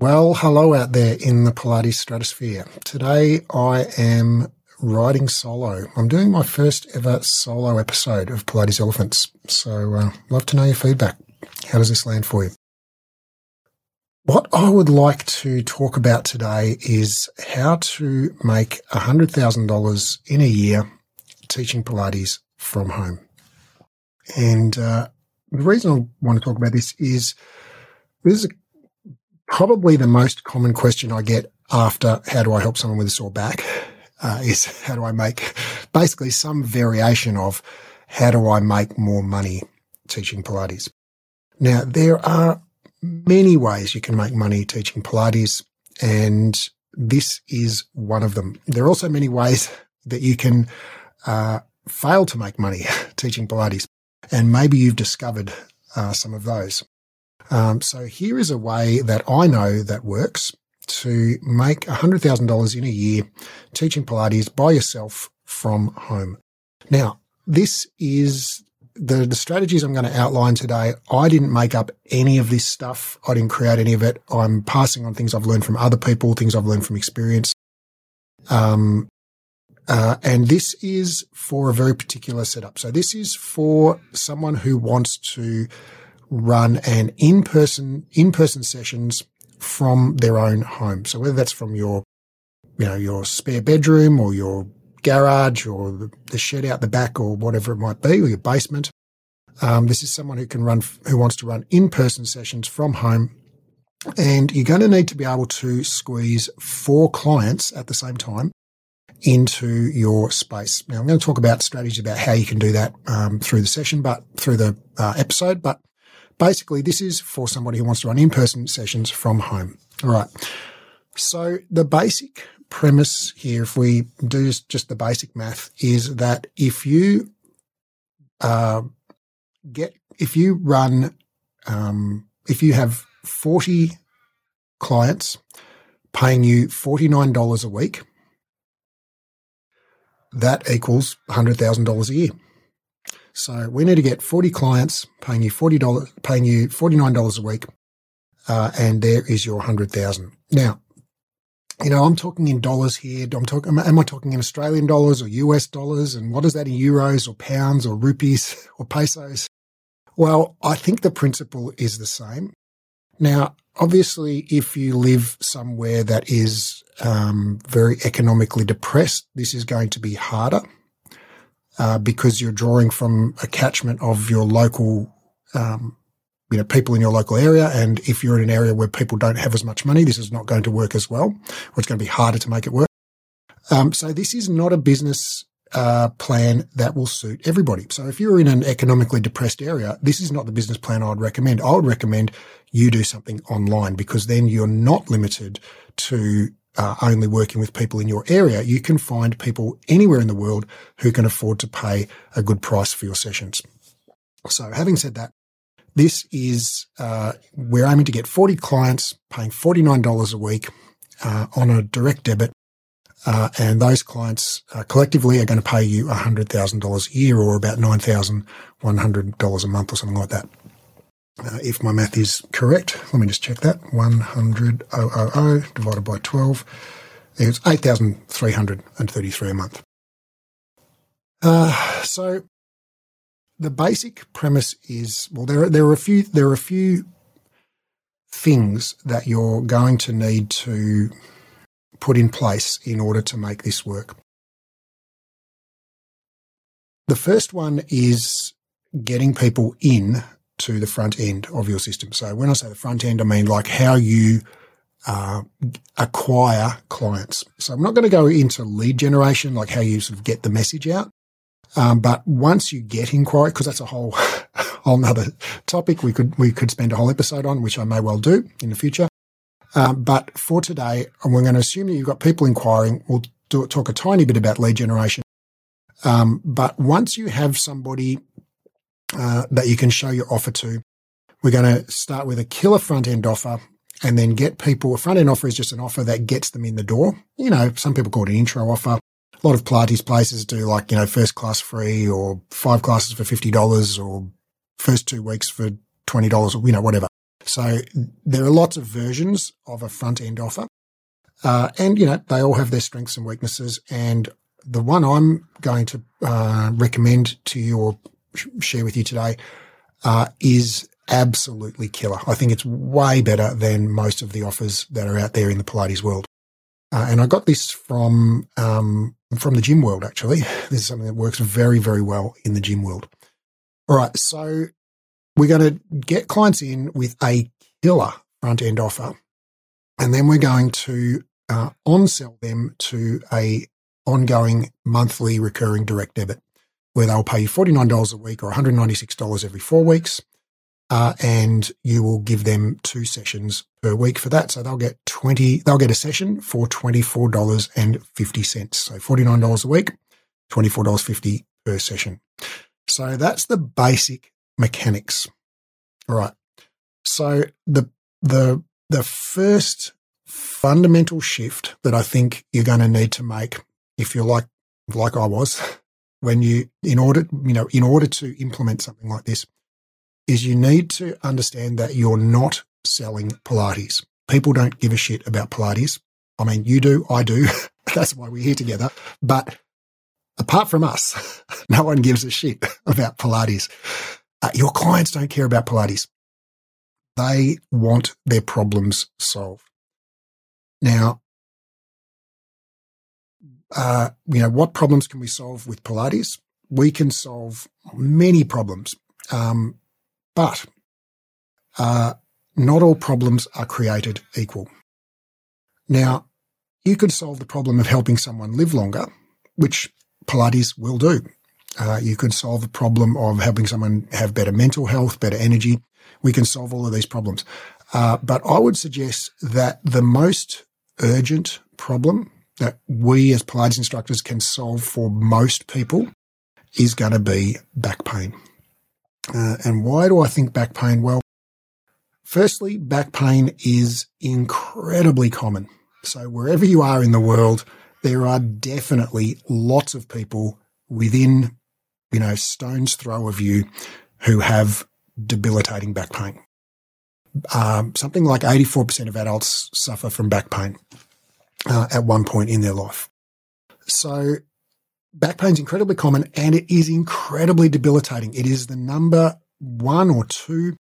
Well, hello out there in the Pilates stratosphere. Today I am riding solo. I'm doing my first ever solo episode of Pilates Elephants. So, uh, love to know your feedback. How does this land for you? What I would like to talk about today is how to make $100,000 in a year teaching Pilates from home. And uh, the reason I want to talk about this is there's is probably the most common question I get after how do I help someone with a sore back uh, is how do I make basically some variation of how do I make more money teaching Pilates? Now, there are many ways you can make money teaching Pilates, and this is one of them. There are also many ways that you can uh, fail to make money teaching Pilates, and maybe you've discovered uh, some of those. Um, so here is a way that I know that works to make $100,000 in a year teaching Pilates by yourself from home. Now, this is the, the strategies I'm going to outline today. I didn't make up any of this stuff. I didn't create any of it. I'm passing on things I've learned from other people, things I've learned from experience. Um, uh, and this is for a very particular setup. So this is for someone who wants to run an in-person, in-person sessions from their own home. So whether that's from your, you know, your spare bedroom or your garage or the shed out the back or whatever it might be, or your basement. Um, this is someone who can run, who wants to run in-person sessions from home. And you're going to need to be able to squeeze four clients at the same time into your space. Now, I'm going to talk about strategies about how you can do that um, through the session, but through the uh, episode. But basically, this is for somebody who wants to run in-person sessions from home. All right. So the basic premise here, if we do just the basic math, is that if you uh, get if you run um, if you have forty clients paying you forty nine dollars a week that equals $100,000 a year. So we need to get 40 clients paying you $40, paying you $49 a week. Uh, and there is your 100,000. Now, you know, I'm talking in dollars here. I'm talking, am I talking in Australian dollars or US dollars? And what is that in euros or pounds or rupees or pesos? Well, I think the principle is the same. Now, obviously, if you live somewhere that is um, very economically depressed, this is going to be harder uh, because you're drawing from a catchment of your local, um, you know, people in your local area. And if you're in an area where people don't have as much money, this is not going to work as well, or it's going to be harder to make it work. Um, so this is not a business uh, plan that will suit everybody. So if you're in an economically depressed area, this is not the business plan I would recommend. I would recommend you do something online because then you're not limited to uh, only working with people in your area. You can find people anywhere in the world who can afford to pay a good price for your sessions. So having said that, this is, uh, we're aiming to get 40 clients paying $49 a week uh, on a direct debit uh, and those clients uh, collectively are going to pay you $100,000 a year or about $9,100 a month or something like that. Uh, if my math is correct, let me just check that. 100 000 divided by 12, it's 8,333 a month. Uh, so the basic premise is, well, there there are a few, there are a few things that you're going to need to put in place in order to make this work. The first one is getting people in to the front end of your system. So when I say the front end, I mean like how you uh, acquire clients. So I'm not going to go into lead generation, like how you sort of get the message out. Um, but once you get inquiry, because that's a whole whole nother topic we could we could spend a whole episode on, which I may well do in the future. Um, but for today, we're going to assume that you've got people inquiring. We'll do, talk a tiny bit about lead generation. Um, but once you have somebody uh, that you can show your offer to, we're going to start with a killer front end offer and then get people. A front end offer is just an offer that gets them in the door. You know, some people call it an intro offer. A lot of Pilates places do like, you know, first class free or five classes for $50 or first two weeks for $20 or, you know, whatever. So there are lots of versions of a front end offer. Uh, and, you know, they all have their strengths and weaknesses. And the one I'm going to uh, recommend to you share with you today uh, is absolutely killer. I think it's way better than most of the offers that are out there in the Pilates world. Uh, and I got this from um, from the gym world. Actually, this is something that works very, very well in the gym world. All right, so we're going to get clients in with a killer front end offer, and then we're going to uh, on sell them to a ongoing monthly recurring direct debit, where they'll pay you forty nine dollars a week or one hundred ninety six dollars every four weeks uh, and you will give them two sessions per week for that. So they'll get 20, they'll get a session for $24.50. So $49 a week, $24.50 per session. So that's the basic mechanics. All right. So the, the, the first fundamental shift that I think you're going to need to make if you're like, like I was when you, in order, you know, in order to implement something like this, is you need to understand that you're not selling Pilates. People don't give a shit about Pilates. I mean, you do, I do. That's why we're here together. But apart from us, no one gives a shit about Pilates. Uh, your clients don't care about Pilates. They want their problems solved. Now, uh, you know, what problems can we solve with Pilates? We can solve many problems. Um, but uh, not all problems are created equal. Now, you could solve the problem of helping someone live longer, which Pilates will do. Uh, you could solve the problem of helping someone have better mental health, better energy. We can solve all of these problems. Uh, but I would suggest that the most urgent problem that we as Pilates instructors can solve for most people is going to be back pain. Uh, and why do I think back pain? Well, firstly, back pain is incredibly common. So wherever you are in the world, there are definitely lots of people within, you know, stone's throw of you who have debilitating back pain. Um, something like 84% of adults suffer from back pain uh, at one point in their life. So back pain is incredibly common and it is incredibly debilitating. It is the number one or two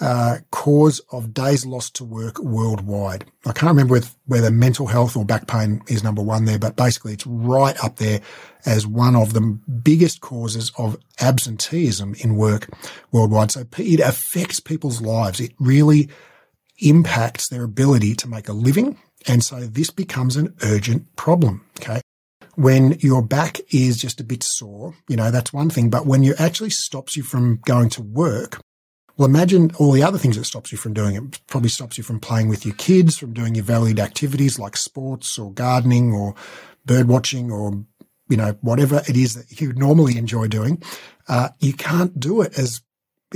uh, cause of days lost to work worldwide. I can't remember whether mental health or back pain is number one there, but basically it's right up there as one of the biggest causes of absenteeism in work worldwide. So it affects people's lives. It really impacts their ability to make a living. And so this becomes an urgent problem. Okay when your back is just a bit sore, you know, that's one thing. But when it actually stops you from going to work, well, imagine all the other things that stops you from doing it. Probably stops you from playing with your kids, from doing your valued activities like sports or gardening or bird watching or, you know, whatever it is that you normally enjoy doing. Uh, you can't do it as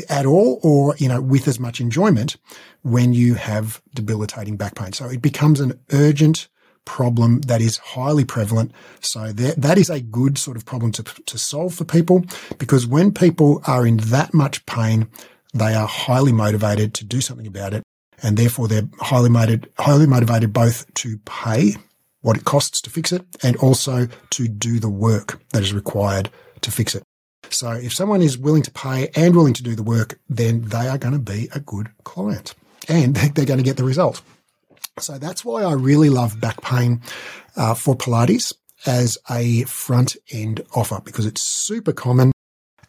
at all or, you know, with as much enjoyment when you have debilitating back pain. So it becomes an urgent problem that is highly prevalent. So that, that is a good sort of problem to, to solve for people because when people are in that much pain, they are highly motivated to do something about it. And therefore they're highly motivated, highly motivated both to pay what it costs to fix it and also to do the work that is required to fix it. So if someone is willing to pay and willing to do the work, then they are going to be a good client and they're going to get the result. So that's why I really love back pain uh, for Pilates as a front end offer because it's super common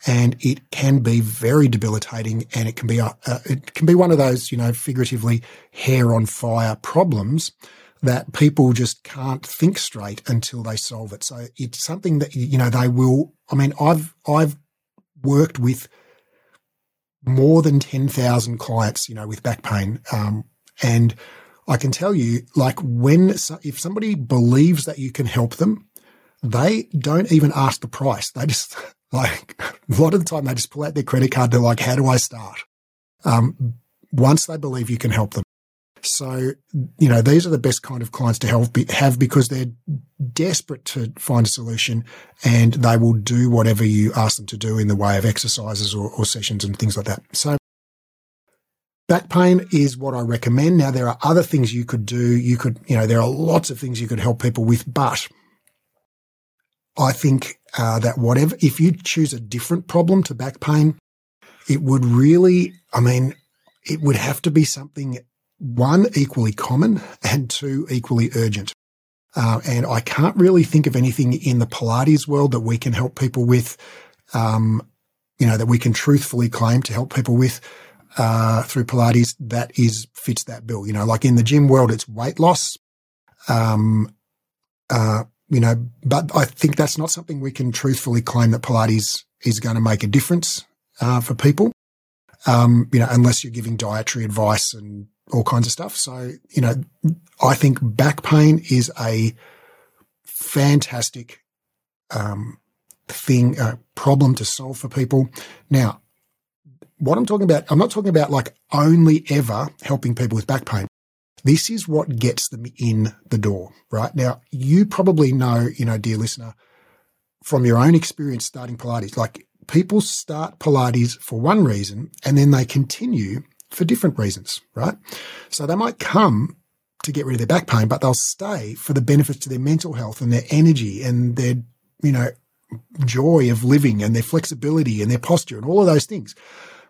and it can be very debilitating and it can be uh, it can be one of those you know figuratively hair on fire problems that people just can't think straight until they solve it so it's something that you know they will i mean i've i've worked with more than 10,000 clients you know with back pain um, and I can tell you, like when, if somebody believes that you can help them, they don't even ask the price. They just like a lot of the time they just pull out their credit card. They're like, how do I start? Um, once they believe you can help them. So, you know, these are the best kind of clients to be, have because they're desperate to find a solution and they will do whatever you ask them to do in the way of exercises or, or sessions and things like that. So back pain is what I recommend. Now, there are other things you could do. You could, you know, there are lots of things you could help people with, but I think uh, that whatever, if you choose a different problem to back pain, it would really, I mean, it would have to be something one, equally common and two, equally urgent. Uh, and I can't really think of anything in the Pilates world that we can help people with, um, you know, that we can truthfully claim to help people with uh, through Pilates that is fits that bill. You know, like in the gym world, it's weight loss. Um, uh, you know, but I think that's not something we can truthfully claim that Pilates is going to make a difference uh, for people. Um, you know, unless you're giving dietary advice and all kinds of stuff. So, you know, I think back pain is a fantastic um, thing, a problem to solve for people. Now, what I'm talking about, I'm not talking about like only ever helping people with back pain. This is what gets them in the door, right? Now, you probably know, you know, dear listener, from your own experience starting Pilates, like people start Pilates for one reason and then they continue for different reasons, right? So they might come to get rid of their back pain, but they'll stay for the benefits to their mental health and their energy and their, you know, joy of living and their flexibility and their posture and all of those things,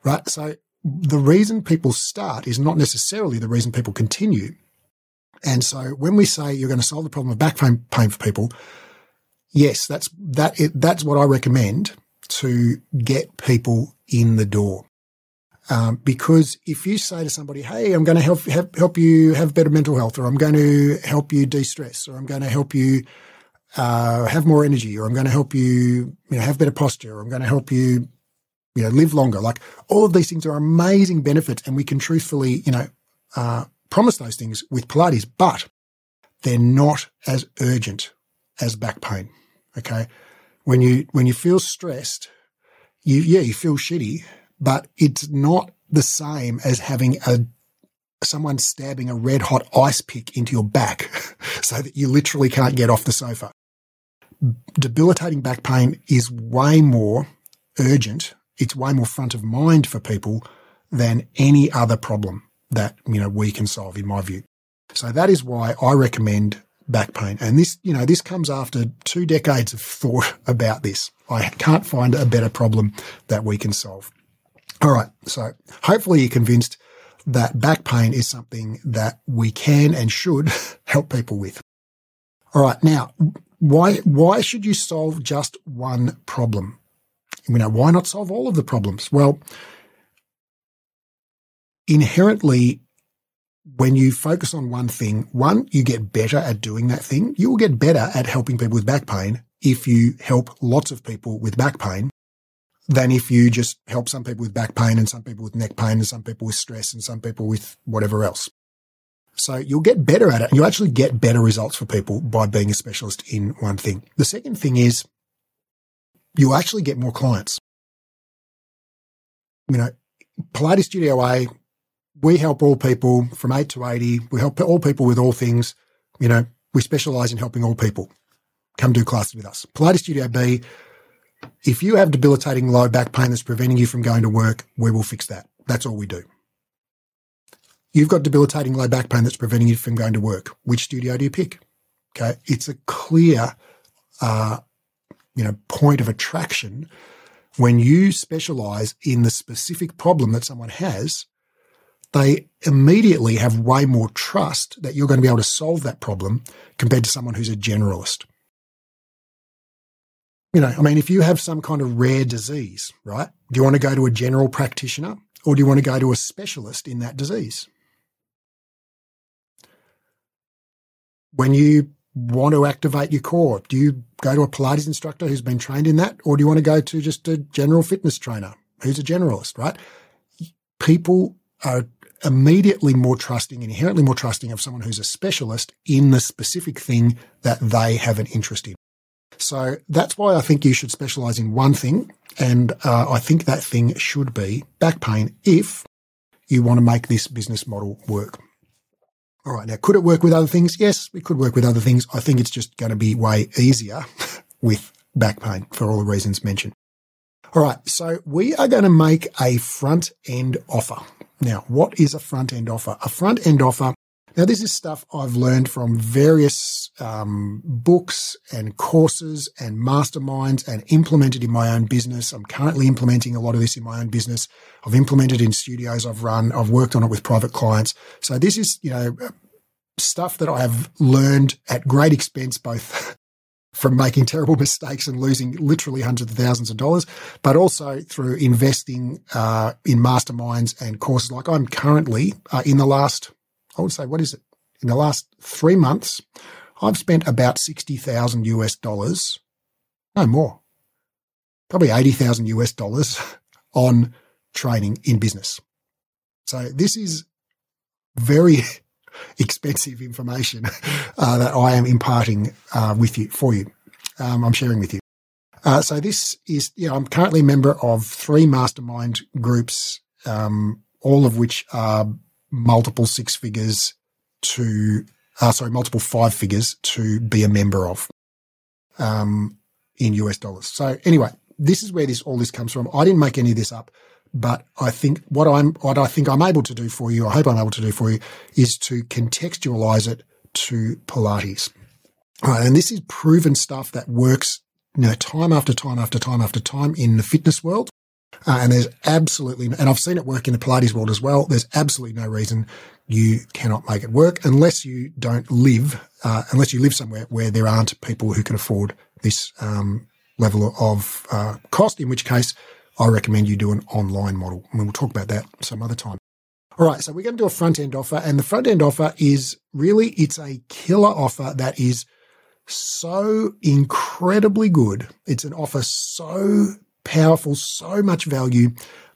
right? So the reason people start is not necessarily the reason people continue. And so when we say you're going to solve the problem of back pain, pain for people, yes, that's, that, that's what I recommend to get people in the door. Um, because if you say to somebody, "Hey, I'm going to help help, help you have better mental health," or "I'm going to help you de-stress," or "I'm going to help you uh, have more energy," or "I'm going to help you, you know, have better posture," or "I'm going to help you, you know, live longer," like all of these things are amazing benefits, and we can truthfully, you know, uh, promise those things with Pilates, but they're not as urgent as back pain. Okay, when you when you feel stressed, you yeah you feel shitty but it's not the same as having a someone stabbing a red hot ice pick into your back so that you literally can't get off the sofa. Debilitating back pain is way more urgent. It's way more front of mind for people than any other problem that, you know, we can solve in my view. So that is why I recommend back pain. And this, you know, this comes after two decades of thought about this. I can't find a better problem that we can solve. All right. So hopefully you're convinced that back pain is something that we can and should help people with. All right. Now, why, why should you solve just one problem? You know, why not solve all of the problems? Well, inherently, when you focus on one thing, one, you get better at doing that thing. You will get better at helping people with back pain if you help lots of people with back pain than if you just help some people with back pain and some people with neck pain and some people with stress and some people with whatever else. So you'll get better at it. You actually get better results for people by being a specialist in one thing. The second thing is you actually get more clients. You know, Pilates Studio A, we help all people from 8 to 80. We help all people with all things. You know, we specialize in helping all people. Come do classes with us. Pilates Studio B, if you have debilitating low back pain that's preventing you from going to work, we will fix that. That's all we do. You've got debilitating low back pain that's preventing you from going to work. Which studio do you pick? Okay. It's a clear, uh, you know, point of attraction when you specialize in the specific problem that someone has. They immediately have way more trust that you're going to be able to solve that problem compared to someone who's a generalist you know, I mean, if you have some kind of rare disease, right? Do you want to go to a general practitioner or do you want to go to a specialist in that disease? When you want to activate your core, do you go to a Pilates instructor who's been trained in that or do you want to go to just a general fitness trainer who's a generalist, right? People are immediately more trusting inherently more trusting of someone who's a specialist in the specific thing that they have an interest in. So that's why I think you should specialize in one thing. And uh, I think that thing should be back pain if you want to make this business model work. All right. Now, could it work with other things? Yes, it could work with other things. I think it's just going to be way easier with back pain for all the reasons mentioned. All right. So we are going to make a front end offer. Now, what is a front end offer? A front end offer now, this is stuff I've learned from various um, books and courses and masterminds and implemented in my own business. I'm currently implementing a lot of this in my own business. I've implemented in studios I've run. I've worked on it with private clients. So this is, you know, stuff that I have learned at great expense, both from making terrible mistakes and losing literally hundreds of thousands of dollars, but also through investing uh, in masterminds and courses. Like I'm currently uh, in the last I would say, what is it? In the last three months, I've spent about 60,000 US dollars, no more, probably 80,000 US dollars on training in business. So this is very expensive information uh, that I am imparting uh, with you, for you. Um, I'm sharing with you. Uh, so this is, you know, I'm currently a member of three mastermind groups, um, all of which are multiple six figures to, uh, sorry, multiple five figures to be a member of, um, in US dollars. So anyway, this is where this, all this comes from. I didn't make any of this up, but I think what I'm, what I think I'm able to do for you, I hope I'm able to do for you is to contextualize it to Pilates. and this is proven stuff that works, you know, time after time after time after time in the fitness world. Uh, and there's absolutely, and I've seen it work in the Pilates world as well. There's absolutely no reason you cannot make it work unless you don't live, uh, unless you live somewhere where there aren't people who can afford this um, level of uh, cost. In which case, I recommend you do an online model, and we'll talk about that some other time. All right, so we're going to do a front end offer, and the front end offer is really it's a killer offer that is so incredibly good. It's an offer so powerful, so much value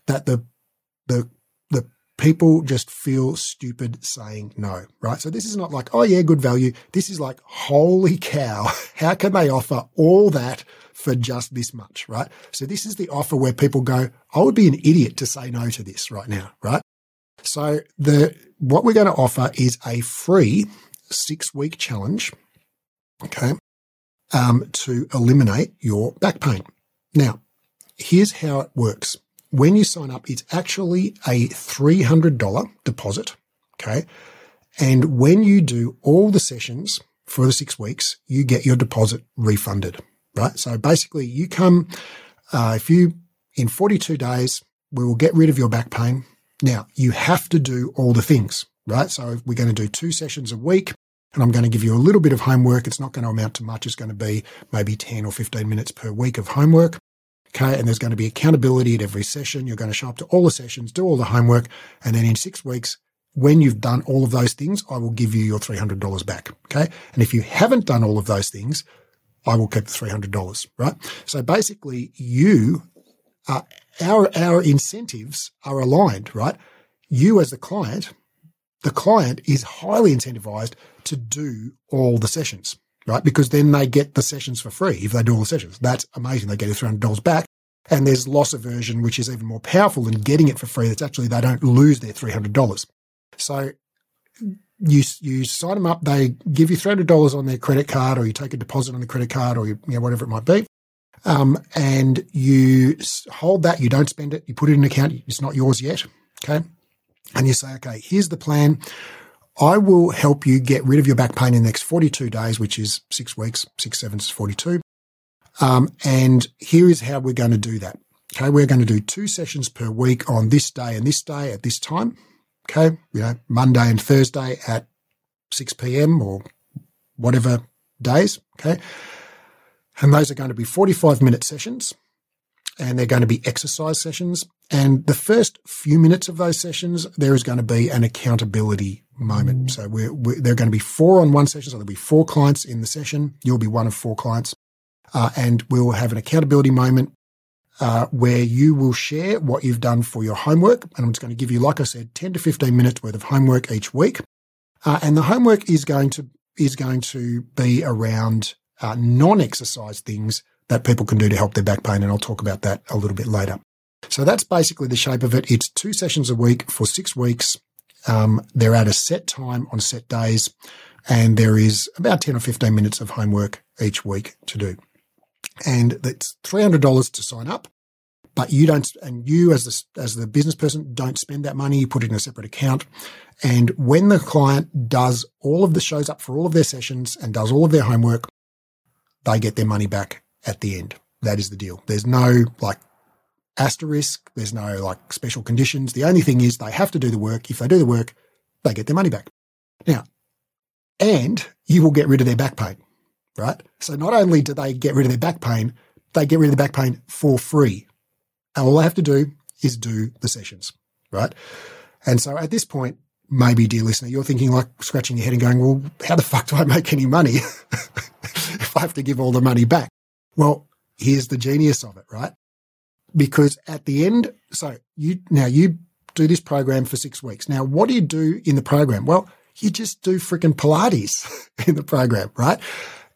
that the the the people just feel stupid saying no, right? So this is not like, oh yeah, good value. This is like, holy cow, how can they offer all that for just this much, right? So this is the offer where people go, I would be an idiot to say no to this right now, right? So the what we're going to offer is a free six week challenge, okay, um, to eliminate your back pain. Now, here's how it works. When you sign up, it's actually a $300 deposit. Okay. And when you do all the sessions for the six weeks, you get your deposit refunded, right? So basically you come, uh, if you, in 42 days, we will get rid of your back pain. Now you have to do all the things, right? So we're going to do two sessions a week and I'm going to give you a little bit of homework. It's not going to amount to much. It's going to be maybe 10 or 15 minutes per week of homework. Okay. And there's going to be accountability at every session. You're going to show up to all the sessions, do all the homework. And then in six weeks, when you've done all of those things, I will give you your $300 back. Okay. And if you haven't done all of those things, I will keep the $300. Right. So basically you are, our, our incentives are aligned, right? You as the client, the client is highly incentivized to do all the sessions right? Because then they get the sessions for free if they do all the sessions. That's amazing. They get their $300 back. And there's loss aversion, which is even more powerful than getting it for free. That's actually, they don't lose their $300. So you, you sign them up. They give you $300 on their credit card or you take a deposit on the credit card or you, you know, whatever it might be. Um, and you hold that. You don't spend it. You put it in an account. It's not yours yet. Okay. And you say, okay, here's the plan. I will help you get rid of your back pain in the next 42 days, which is six weeks, six sevens, 42. Um, and here is how we're going to do that. Okay. We're going to do two sessions per week on this day and this day at this time. Okay. You know, Monday and Thursday at 6 p.m. or whatever days. Okay. And those are going to be 45 minute sessions and they're going to be exercise sessions. And the first few minutes of those sessions, there is going to be an accountability moment. Mm. So we're, we're, there are going to be four on one session. So there'll be four clients in the session. You'll be one of four clients. Uh, and we'll have an accountability moment uh, where you will share what you've done for your homework. And I'm just going to give you, like I said, 10 to 15 minutes worth of homework each week. Uh, and the homework is going to, is going to be around uh, non-exercise things that people can do to help their back pain. And I'll talk about that a little bit later. So that's basically the shape of it. It's two sessions a week for six weeks. Um, they're at a set time on set days, and there is about 10 or 15 minutes of homework each week to do. And it's $300 to sign up. but you don't, and you as the, as the business person don't spend that money. You put it in a separate account. And when the client does all of the shows up for all of their sessions and does all of their homework, they get their money back at the end. That is the deal. There's no like asterisk. There's no like special conditions. The only thing is they have to do the work. If they do the work, they get their money back. Now, and you will get rid of their back pain, right? So not only do they get rid of their back pain, they get rid of the back pain for free. And all they have to do is do the sessions, right? And so at this point, maybe, dear listener, you're thinking like scratching your head and going, well, how the fuck do I make any money if I have to give all the money back? Well, here's the genius of it, right? Because at the end, so you, now you do this program for six weeks. Now, what do you do in the program? Well, you just do freaking Pilates in the program, right?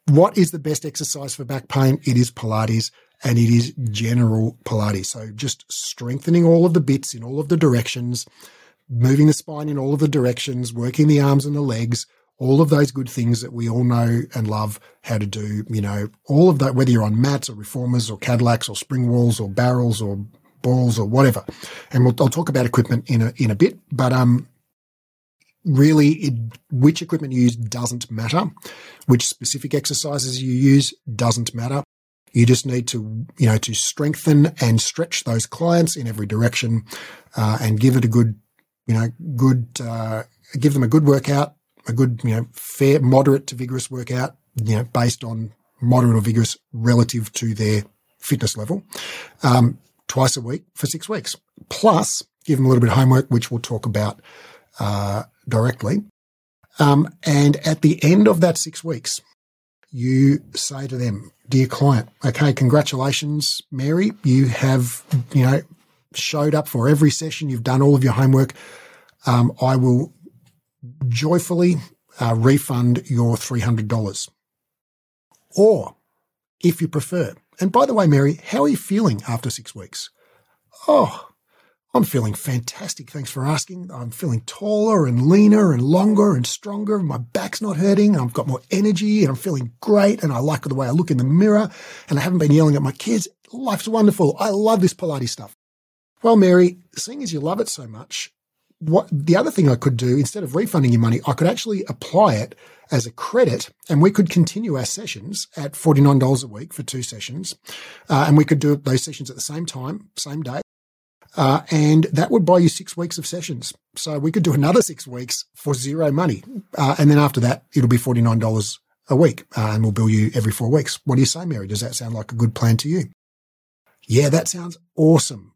What is the best exercise for back pain? It is Pilates and it is general Pilates. So just strengthening all of the bits in all of the directions, moving the spine in all of the directions, working the arms and the legs, all of those good things that we all know and love how to do, you know, all of that, whether you're on mats or reformers or Cadillacs or spring walls or barrels or balls or whatever. And we'll, I'll talk about equipment in a, in a bit, but, um, really it, which equipment you use doesn't matter. Which specific exercises you use doesn't matter. You just need to, you know, to strengthen and stretch those clients in every direction, uh, and give it a good, you know, good, uh, give them a good workout, a good, you know, fair, moderate to vigorous workout, you know, based on moderate or vigorous relative to their fitness level, um, twice a week for six weeks. Plus, give them a little bit of homework, which we'll talk about uh, directly. Um, and at the end of that six weeks, you say to them, dear client, okay, congratulations, Mary. You have, you know, showed up for every session. You've done all of your homework. Um, I will joyfully uh, refund your $300. Or if you prefer, and by the way, Mary, how are you feeling after six weeks? Oh, I'm feeling fantastic. Thanks for asking. I'm feeling taller and leaner and longer and stronger. My back's not hurting. I've got more energy and I'm feeling great. And I like the way I look in the mirror and I haven't been yelling at my kids. Life's wonderful. I love this Pilates stuff. Well, Mary, seeing as you love it so much, what the other thing I could do instead of refunding your money, I could actually apply it as a credit and we could continue our sessions at $49 a week for two sessions. Uh, and we could do those sessions at the same time, same day. Uh, and that would buy you six weeks of sessions. So we could do another six weeks for zero money. Uh, and then after that, it'll be $49 a week uh, and we'll bill you every four weeks. What do you say, Mary? Does that sound like a good plan to you? Yeah, that sounds awesome.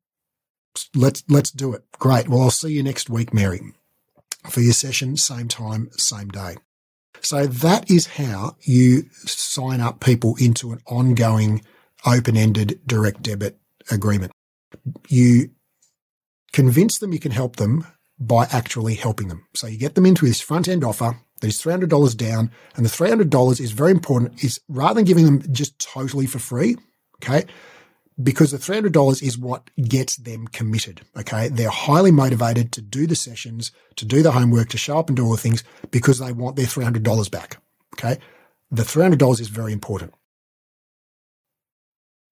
Let's, let's do it. Great. Well, I'll see you next week, Mary, for your session, same time, same day. So that is how you sign up people into an ongoing open-ended direct debit agreement. You convince them you can help them by actually helping them. So you get them into this front end offer that is $300 down. And the $300 is very important is rather than giving them just totally for free, okay, because the $300 is what gets them committed. Okay. They're highly motivated to do the sessions, to do the homework, to show up and do all the things because they want their $300 back. Okay. The $300 is very important.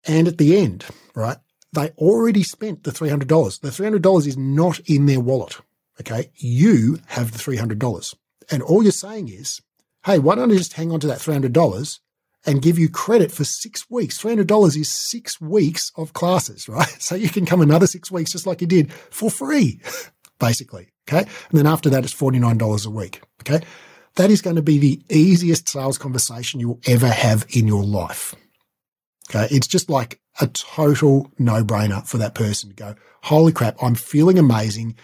And at the end, right, they already spent the $300. The $300 is not in their wallet. Okay. You have the $300. And all you're saying is, hey, why don't I just hang on to that $300 and give you credit for six weeks? $300 is six weeks of classes, right? So you can come another six weeks just like you did for free, basically. Okay. And then after that, it's $49 a week. Okay. That is going to be the easiest sales conversation you will ever have in your life. Okay. It's just like a total no brainer for that person to go, holy crap, I'm feeling amazing.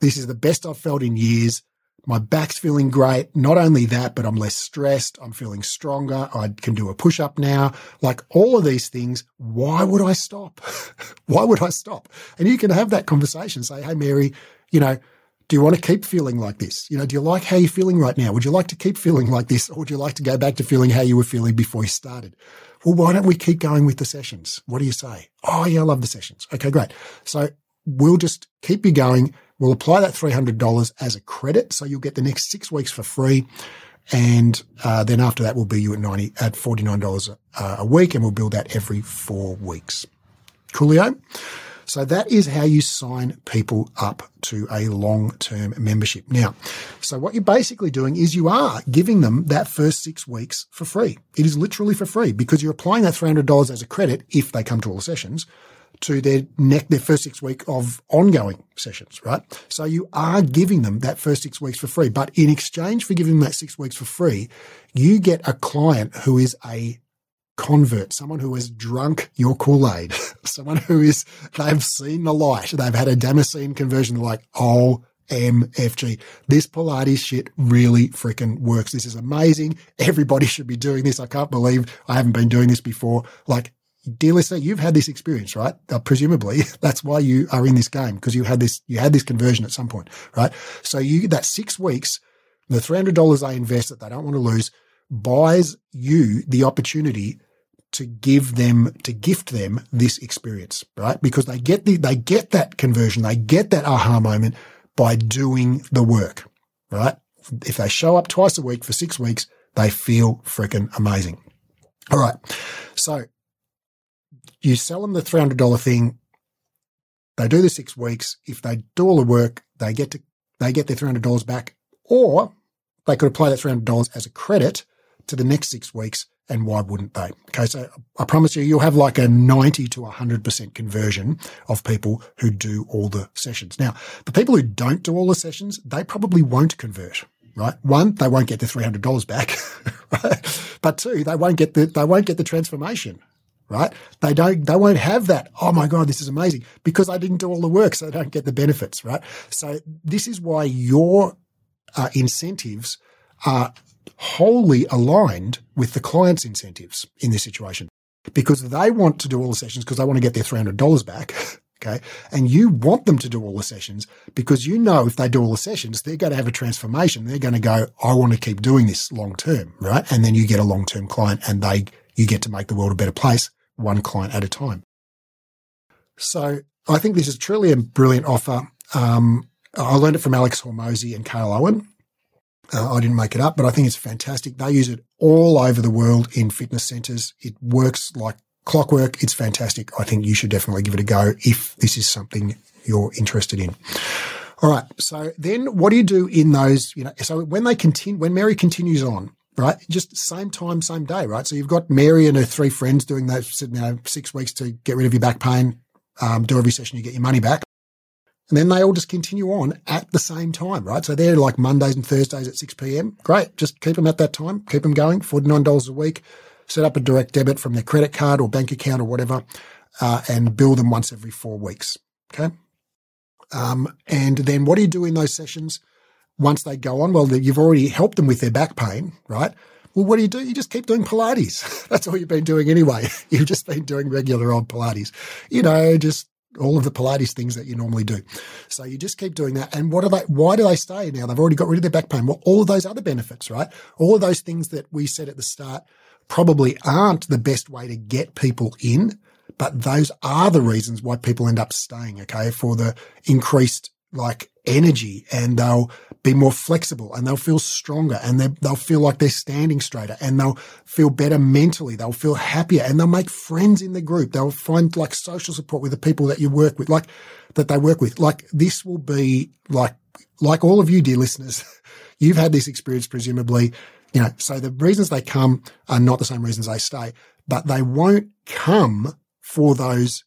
This is the best I've felt in years. My back's feeling great. Not only that, but I'm less stressed. I'm feeling stronger. I can do a push up now. Like all of these things. Why would I stop? why would I stop? And you can have that conversation. Say, Hey, Mary, you know, do you want to keep feeling like this? You know, do you like how you're feeling right now? Would you like to keep feeling like this? Or would you like to go back to feeling how you were feeling before you started? Well, why don't we keep going with the sessions? What do you say? Oh, yeah, I love the sessions. Okay, great. So we'll just keep you going. We'll apply that $300 as a credit. So you'll get the next six weeks for free. And uh, then after that, we'll bill you at 90 at $49 a, a week and we'll bill that every four weeks. Coolio. So that is how you sign people up to a long-term membership. Now, so what you're basically doing is you are giving them that first six weeks for free. It is literally for free because you're applying that $300 as a credit if they come to all the sessions to their neck, their first six week of ongoing sessions, right? So you are giving them that first six weeks for free, but in exchange for giving them that six weeks for free, you get a client who is a convert, someone who has drunk your Kool-Aid, someone who is, they've seen the light, they've had a Damascene conversion, they're like, oh, MFG. This Pilates shit really freaking works. This is amazing. Everybody should be doing this. I can't believe I haven't been doing this before. Like dear listener, you've had this experience, right? Uh, presumably, that's why you are in this game because you had this, you had this conversion at some point, right? So you that six weeks, the three hundred dollars they invest that they don't want to lose, buys you the opportunity to give them to gift them this experience, right? Because they get the they get that conversion, they get that aha moment by doing the work, right? If they show up twice a week for six weeks, they feel freaking amazing. All right. So you sell them the $300 thing. They do the six weeks. If they do all the work, they get to, they get their $300 back or they could apply that $300 as a credit to the next six weeks. And why wouldn't they? Okay. So I promise you, you'll have like a 90 to 100% conversion of people who do all the sessions. Now, the people who don't do all the sessions, they probably won't convert right? One, they won't get the three hundred dollars back, right? But two, they won't get the they won't get the transformation, right? They don't, they won't have that. Oh my God, this is amazing because I didn't do all the work. So they don't get the benefits, right? So this is why your uh, incentives are wholly aligned with the client's incentives in this situation because they want to do all the sessions because they want to get their $300 back. Okay. And you want them to do all the sessions because you know if they do all the sessions, they're going to have a transformation. They're going to go, I want to keep doing this long term. Right. And then you get a long term client and they, you get to make the world a better place one client at a time. So I think this is truly a brilliant offer. Um, I learned it from Alex Hormozi and Kale Owen. Uh, I didn't make it up, but I think it's fantastic. They use it all over the world in fitness centers. It works like clockwork. It's fantastic. I think you should definitely give it a go if this is something you're interested in. All right. So then what do you do in those, you know, so when they continue, when Mary continues on, right? Just same time, same day, right? So you've got Mary and her three friends doing those, you know, six weeks to get rid of your back pain. Um, do every session, you get your money back. And then they all just continue on at the same time, right? So they're like Mondays and Thursdays at 6 p.m. Great. Just keep them at that time. Keep them going. $49 a week. Set up a direct debit from their credit card or bank account or whatever, uh, and bill them once every four weeks. Okay. Um, and then what do you do in those sessions? Once they go on, well, you've already helped them with their back pain, right? Well, what do you do? You just keep doing Pilates. That's all you've been doing anyway. You've just been doing regular old Pilates, you know, just all of the Pilates things that you normally do. So you just keep doing that. And what are they, why do they stay now? They've already got rid of their back pain. Well, all of those other benefits, right? All of those things that we said at the start probably aren't the best way to get people in, but those are the reasons why people end up staying. Okay. For the increased like energy and they'll be more flexible and they'll feel stronger and they'll feel like they're standing straighter and they'll feel better mentally. They'll feel happier and they'll make friends in the group. They'll find like social support with the people that you work with, like that they work with. Like this will be like, like all of you, dear listeners, you've had this experience, presumably, you know, so the reasons they come are not the same reasons they stay, but they won't come for those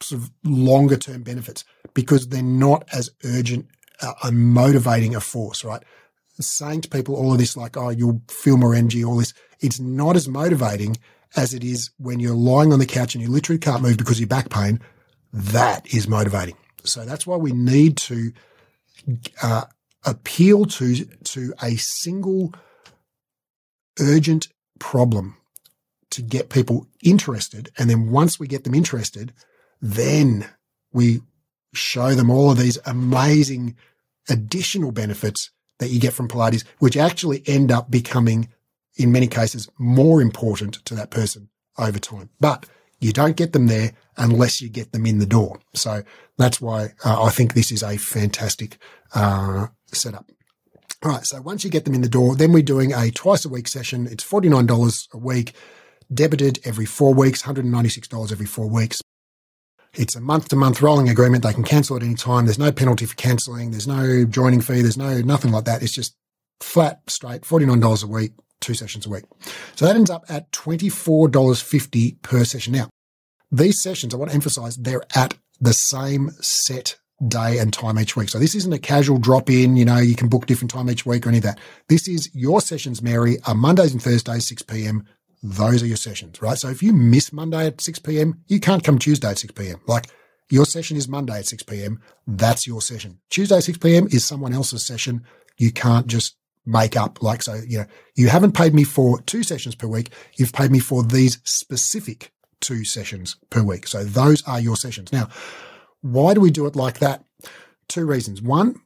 sort of longer term benefits because they're not as urgent uh, and motivating a force, right? Saying to people all of this, like, oh, you'll feel more energy, all this, it's not as motivating as it is when you're lying on the couch and you literally can't move because of your back pain. That is motivating. So that's why we need to uh, appeal to to a single urgent problem to get people interested, and then once we get them interested, then we show them all of these amazing additional benefits that you get from Pilates, which actually end up becoming, in many cases, more important to that person over time. But you don't get them there unless you get them in the door. So that's why uh, I think this is a fantastic uh, setup. All right. So once you get them in the door, then we're doing a twice a week session. It's $49 a week, debited every four weeks, $196 every four weeks. It's a month to month rolling agreement. They can cancel at any time. There's no penalty for cancelling. There's no joining fee. There's no nothing like that. It's just flat, straight, $49 a week, two sessions a week. So that ends up at $24.50 per session. Now, these sessions, I want to emphasize, they're at the same set day and time each week. So this isn't a casual drop in, you know, you can book different time each week or any of that. This is your sessions, Mary, are Mondays and Thursdays, 6 p.m. Those are your sessions, right? So if you miss Monday at 6 p.m., you can't come Tuesday at 6 p.m. Like your session is Monday at 6 p.m. That's your session. Tuesday 6 p.m. is someone else's session. You can't just make up like so, you know, you haven't paid me for two sessions per week. You've paid me for these specific two sessions per week. So those are your sessions. Now, why do we do it like that? Two reasons. One,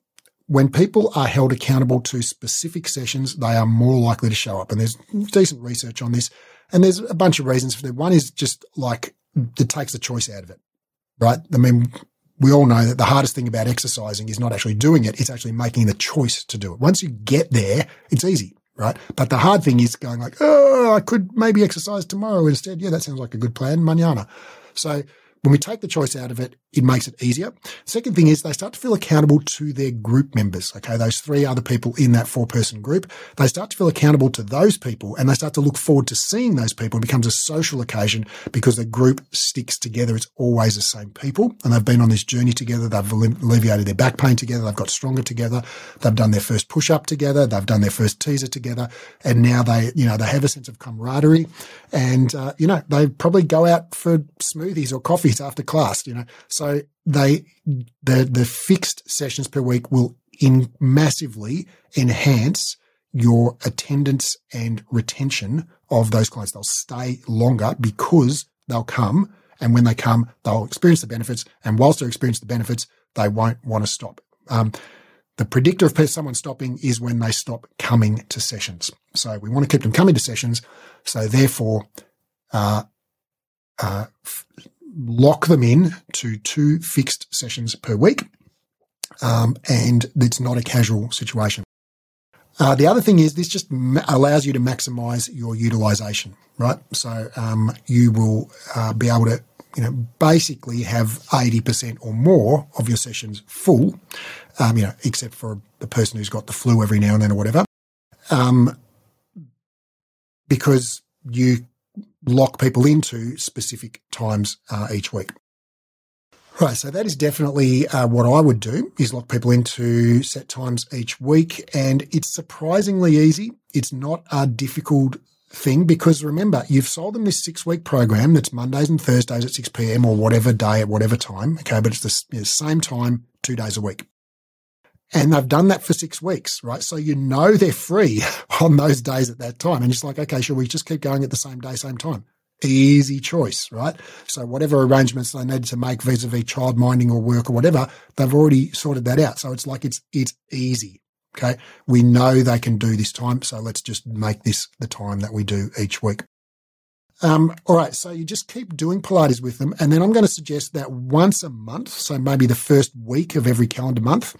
when people are held accountable to specific sessions, they are more likely to show up. And there's decent research on this. And there's a bunch of reasons for that. One is just like it takes the choice out of it, right? I mean, we all know that the hardest thing about exercising is not actually doing it. It's actually making the choice to do it. Once you get there, it's easy, right? But the hard thing is going like, oh, I could maybe exercise tomorrow instead. Yeah, that sounds like a good plan. Manana. So when we take the choice out of it, it makes it easier. Second thing is they start to feel accountable to their group members. Okay. Those three other people in that four person group, they start to feel accountable to those people and they start to look forward to seeing those people. It becomes a social occasion because the group sticks together. It's always the same people and they've been on this journey together. They've alleviated their back pain together. They've got stronger together. They've done their first push up together. They've done their first teaser together. And now they, you know, they have a sense of camaraderie and, uh, you know, they probably go out for smoothies or after class, you know. So they the the fixed sessions per week will in massively enhance your attendance and retention of those clients. They'll stay longer because they'll come and when they come, they'll experience the benefits. And whilst they experience the benefits, they won't want to stop. Um, the predictor of someone stopping is when they stop coming to sessions. So we want to keep them coming to sessions. So therefore, uh, uh, lock them in to two fixed sessions per week. Um, and it's not a casual situation. Uh, the other thing is this just ma- allows you to maximize your utilization, right? So um, you will uh, be able to, you know, basically have 80% or more of your sessions full, um, you know, except for the person who's got the flu every now and then or whatever, um, because you lock people into specific times uh, each week. Right, so that is definitely uh, what I would do is lock people into set times each week, and it's surprisingly easy. It's not a difficult thing because remember, you've sold them this six week program that's Mondays and Thursdays at 6 p.m. or whatever day at whatever time. Okay, but it's the same time, two days a week. And they've done that for six weeks, right? So you know they're free on those days at that time. And it's like, okay, should we just keep going at the same day, same time? Easy choice, right? So whatever arrangements they needed to make vis-a-vis child minding or work or whatever, they've already sorted that out. So it's like it's it's easy. Okay. We know they can do this time. So let's just make this the time that we do each week. Um, all right, so you just keep doing Pilates with them, and then I'm going to suggest that once a month, so maybe the first week of every calendar month,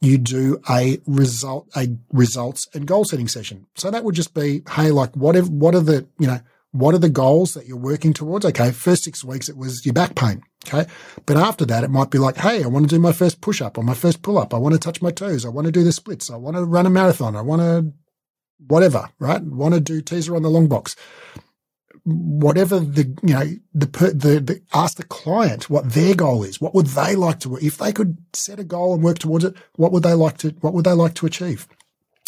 you do a result, a results and goal setting session. So that would just be, hey, like whatever, what are the, you know, what are the goals that you're working towards? Okay, first six weeks it was your back pain. Okay, but after that it might be like, hey, I want to do my first push up or my first pull up. I want to touch my toes. I want to do the splits. I want to run a marathon. I want to whatever, right? Want to do teaser on the long box whatever the you know the, the the ask the client what their goal is. What would they like to if they could set a goal and work towards it? What would they like to what would they like to achieve?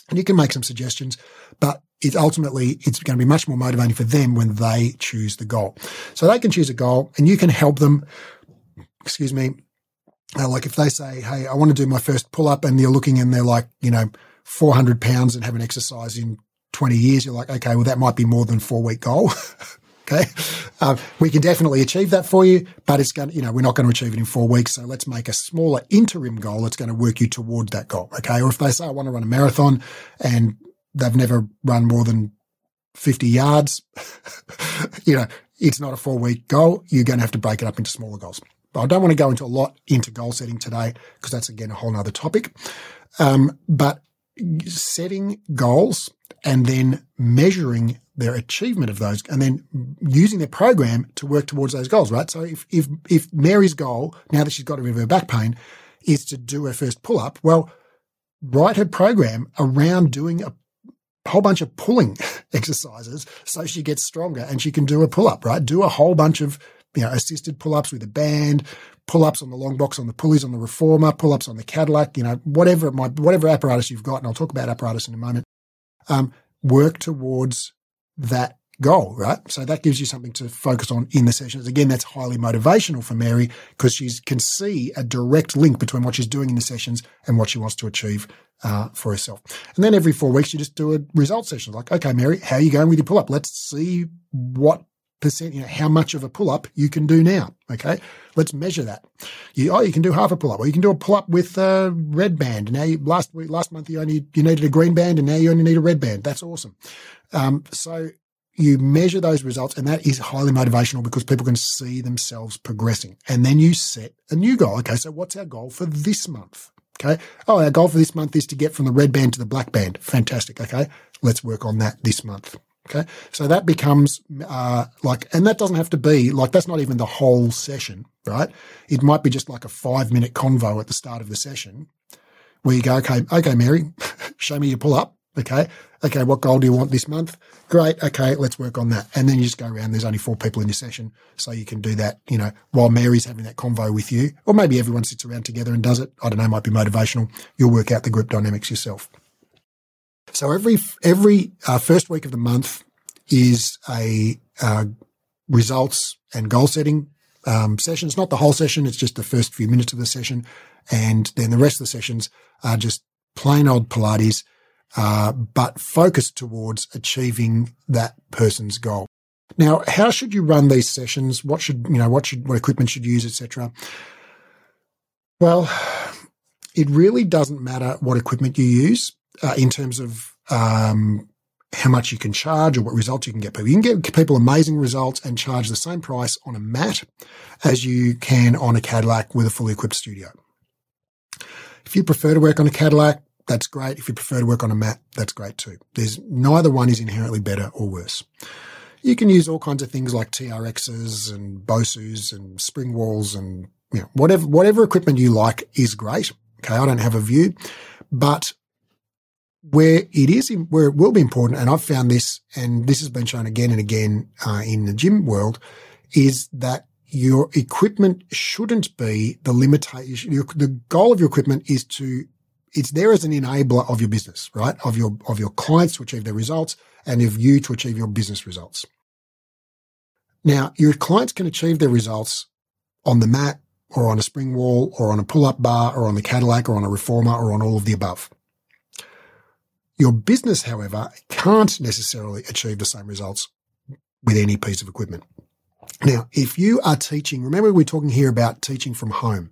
And you can make some suggestions, but it ultimately it's going to be much more motivating for them when they choose the goal. So they can choose a goal, and you can help them. Excuse me. Uh, like if they say, "Hey, I want to do my first pull up," and they're looking and they're like, you know, 400 pounds and have an exercise in 20 years, you're like, okay, well, that might be more than four week goal. okay. Um, we can definitely achieve that for you, but it's going to, you know, we're not going to achieve it in four weeks. So let's make a smaller interim goal that's going to work you towards that goal. Okay. Or if they say, I want to run a marathon and they've never run more than 50 yards, you know, it's not a four week goal. You're going to have to break it up into smaller goals. But I don't want to go into a lot into goal setting today because that's again a whole other topic. Um, but setting goals and then measuring their achievement of those and then using their program to work towards those goals, right? So if, if, if Mary's goal, now that she's got rid of her back pain, is to do her first pull up, well, write her program around doing a whole bunch of pulling exercises so she gets stronger and she can do a pull up, right? Do a whole bunch of, you know, assisted pull ups with a band, pull ups on the long box on the pulleys on the reformer, pull ups on the Cadillac, you know, whatever my, whatever apparatus you've got. And I'll talk about apparatus in a moment. Um, work towards that goal, right? So that gives you something to focus on in the sessions. Again, that's highly motivational for Mary because she can see a direct link between what she's doing in the sessions and what she wants to achieve uh, for herself. And then every four weeks, you just do a result session. Like, okay, Mary, how are you going with your pull up? Let's see what percent, you know, how much of a pull up you can do now. Okay. Let's measure that. You, oh, you can do half a pull up or you can do a pull up with a red band. Now you, last week, last month, you only, you needed a green band and now you only need a red band. That's awesome. Um, so you measure those results and that is highly motivational because people can see themselves progressing. And then you set a new goal. Okay. So what's our goal for this month? Okay. Oh, our goal for this month is to get from the red band to the black band. Fantastic. Okay. Let's work on that this month. Okay. So that becomes, uh, like, and that doesn't have to be like, that's not even the whole session, right? It might be just like a five minute convo at the start of the session where you go, okay, okay, Mary, show me your pull up. Okay. Okay. What goal do you want this month? Great. Okay. Let's work on that. And then you just go around. There's only four people in your session. So you can do that, you know, while Mary's having that convo with you, or maybe everyone sits around together and does it. I don't know. Might be motivational. You'll work out the group dynamics yourself. So every, every uh, first week of the month is a, uh, results and goal setting um, session. It's not the whole session. It's just the first few minutes of the session. And then the rest of the sessions are just plain old Pilates uh, but focused towards achieving that person's goal. Now, how should you run these sessions? What should you know? What should what equipment should you use, etc. Well, it really doesn't matter what equipment you use uh, in terms of um, how much you can charge or what results you can get people. You can get people amazing results and charge the same price on a mat as you can on a Cadillac with a fully equipped studio. If you prefer to work on a Cadillac, that's great. If you prefer to work on a mat, that's great too. There's neither one is inherently better or worse. You can use all kinds of things like TRXs and Bosus and spring walls and you know, whatever whatever equipment you like is great. Okay, I don't have a view, but where it is where it will be important, and I've found this, and this has been shown again and again uh, in the gym world, is that your equipment shouldn't be the limitation. The goal of your equipment is to it's there as an enabler of your business, right? Of your, of your clients to achieve their results and of you to achieve your business results. Now, your clients can achieve their results on the mat or on a spring wall or on a pull up bar or on the Cadillac or on a reformer or on all of the above. Your business, however, can't necessarily achieve the same results with any piece of equipment. Now, if you are teaching, remember we're talking here about teaching from home.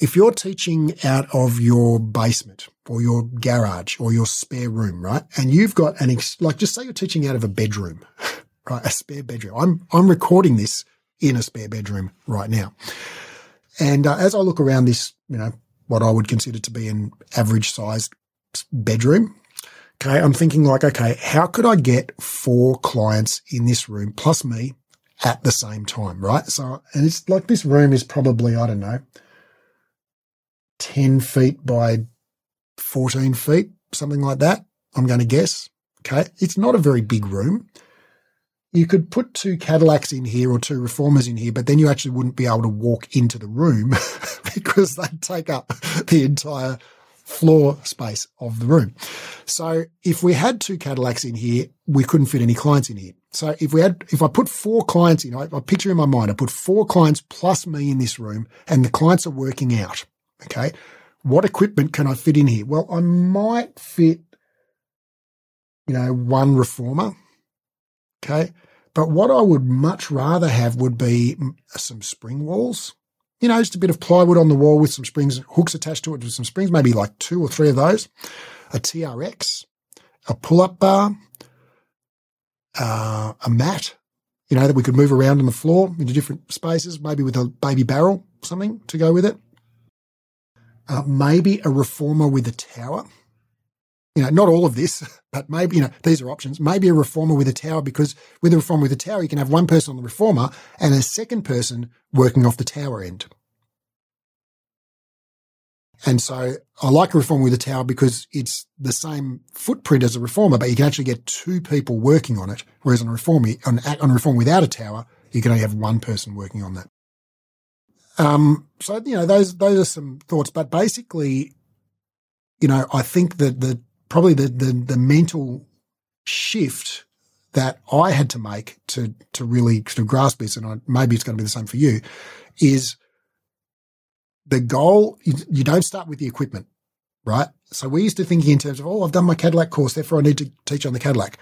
If you're teaching out of your basement or your garage or your spare room, right? And you've got an, ex- like, just say you're teaching out of a bedroom, right? A spare bedroom. I'm, I'm recording this in a spare bedroom right now. And uh, as I look around this, you know, what I would consider to be an average sized bedroom, okay, I'm thinking like, okay, how could I get four clients in this room plus me at the same time, right? So, and it's like this room is probably, I don't know, 10 feet by 14 feet, something like that. I'm going to guess. Okay. It's not a very big room. You could put two Cadillacs in here or two reformers in here, but then you actually wouldn't be able to walk into the room because they'd take up the entire floor space of the room. So if we had two Cadillacs in here, we couldn't fit any clients in here. So if we had, if I put four clients in, I, I picture in my mind, I put four clients plus me in this room and the clients are working out. Okay. What equipment can I fit in here? Well, I might fit, you know, one reformer. Okay. But what I would much rather have would be some spring walls. You know, just a bit of plywood on the wall with some springs, hooks attached to it with some springs, maybe like two or three of those, a TRX, a pull up bar, uh, a mat, you know, that we could move around on the floor into different spaces, maybe with a baby barrel, something to go with it uh, maybe a reformer with a tower. You know, not all of this, but maybe, you know, these are options. Maybe a reformer with a tower because with a reformer with a tower, you can have one person on the reformer and a second person working off the tower end. And so I like a reformer with a tower because it's the same footprint as a reformer, but you can actually get two people working on it. Whereas on a reformer, on, on a reformer without a tower, you can only have one person working on that. Um, so, you know, those, those are some thoughts, but basically, you know, I think that the, probably the, the, the mental shift that I had to make to, to really to grasp this, and I, maybe it's going to be the same for you, is the goal, you, you don't start with the equipment, right? So we used to think in terms of, oh, I've done my Cadillac course, therefore I need to teach on the Cadillac.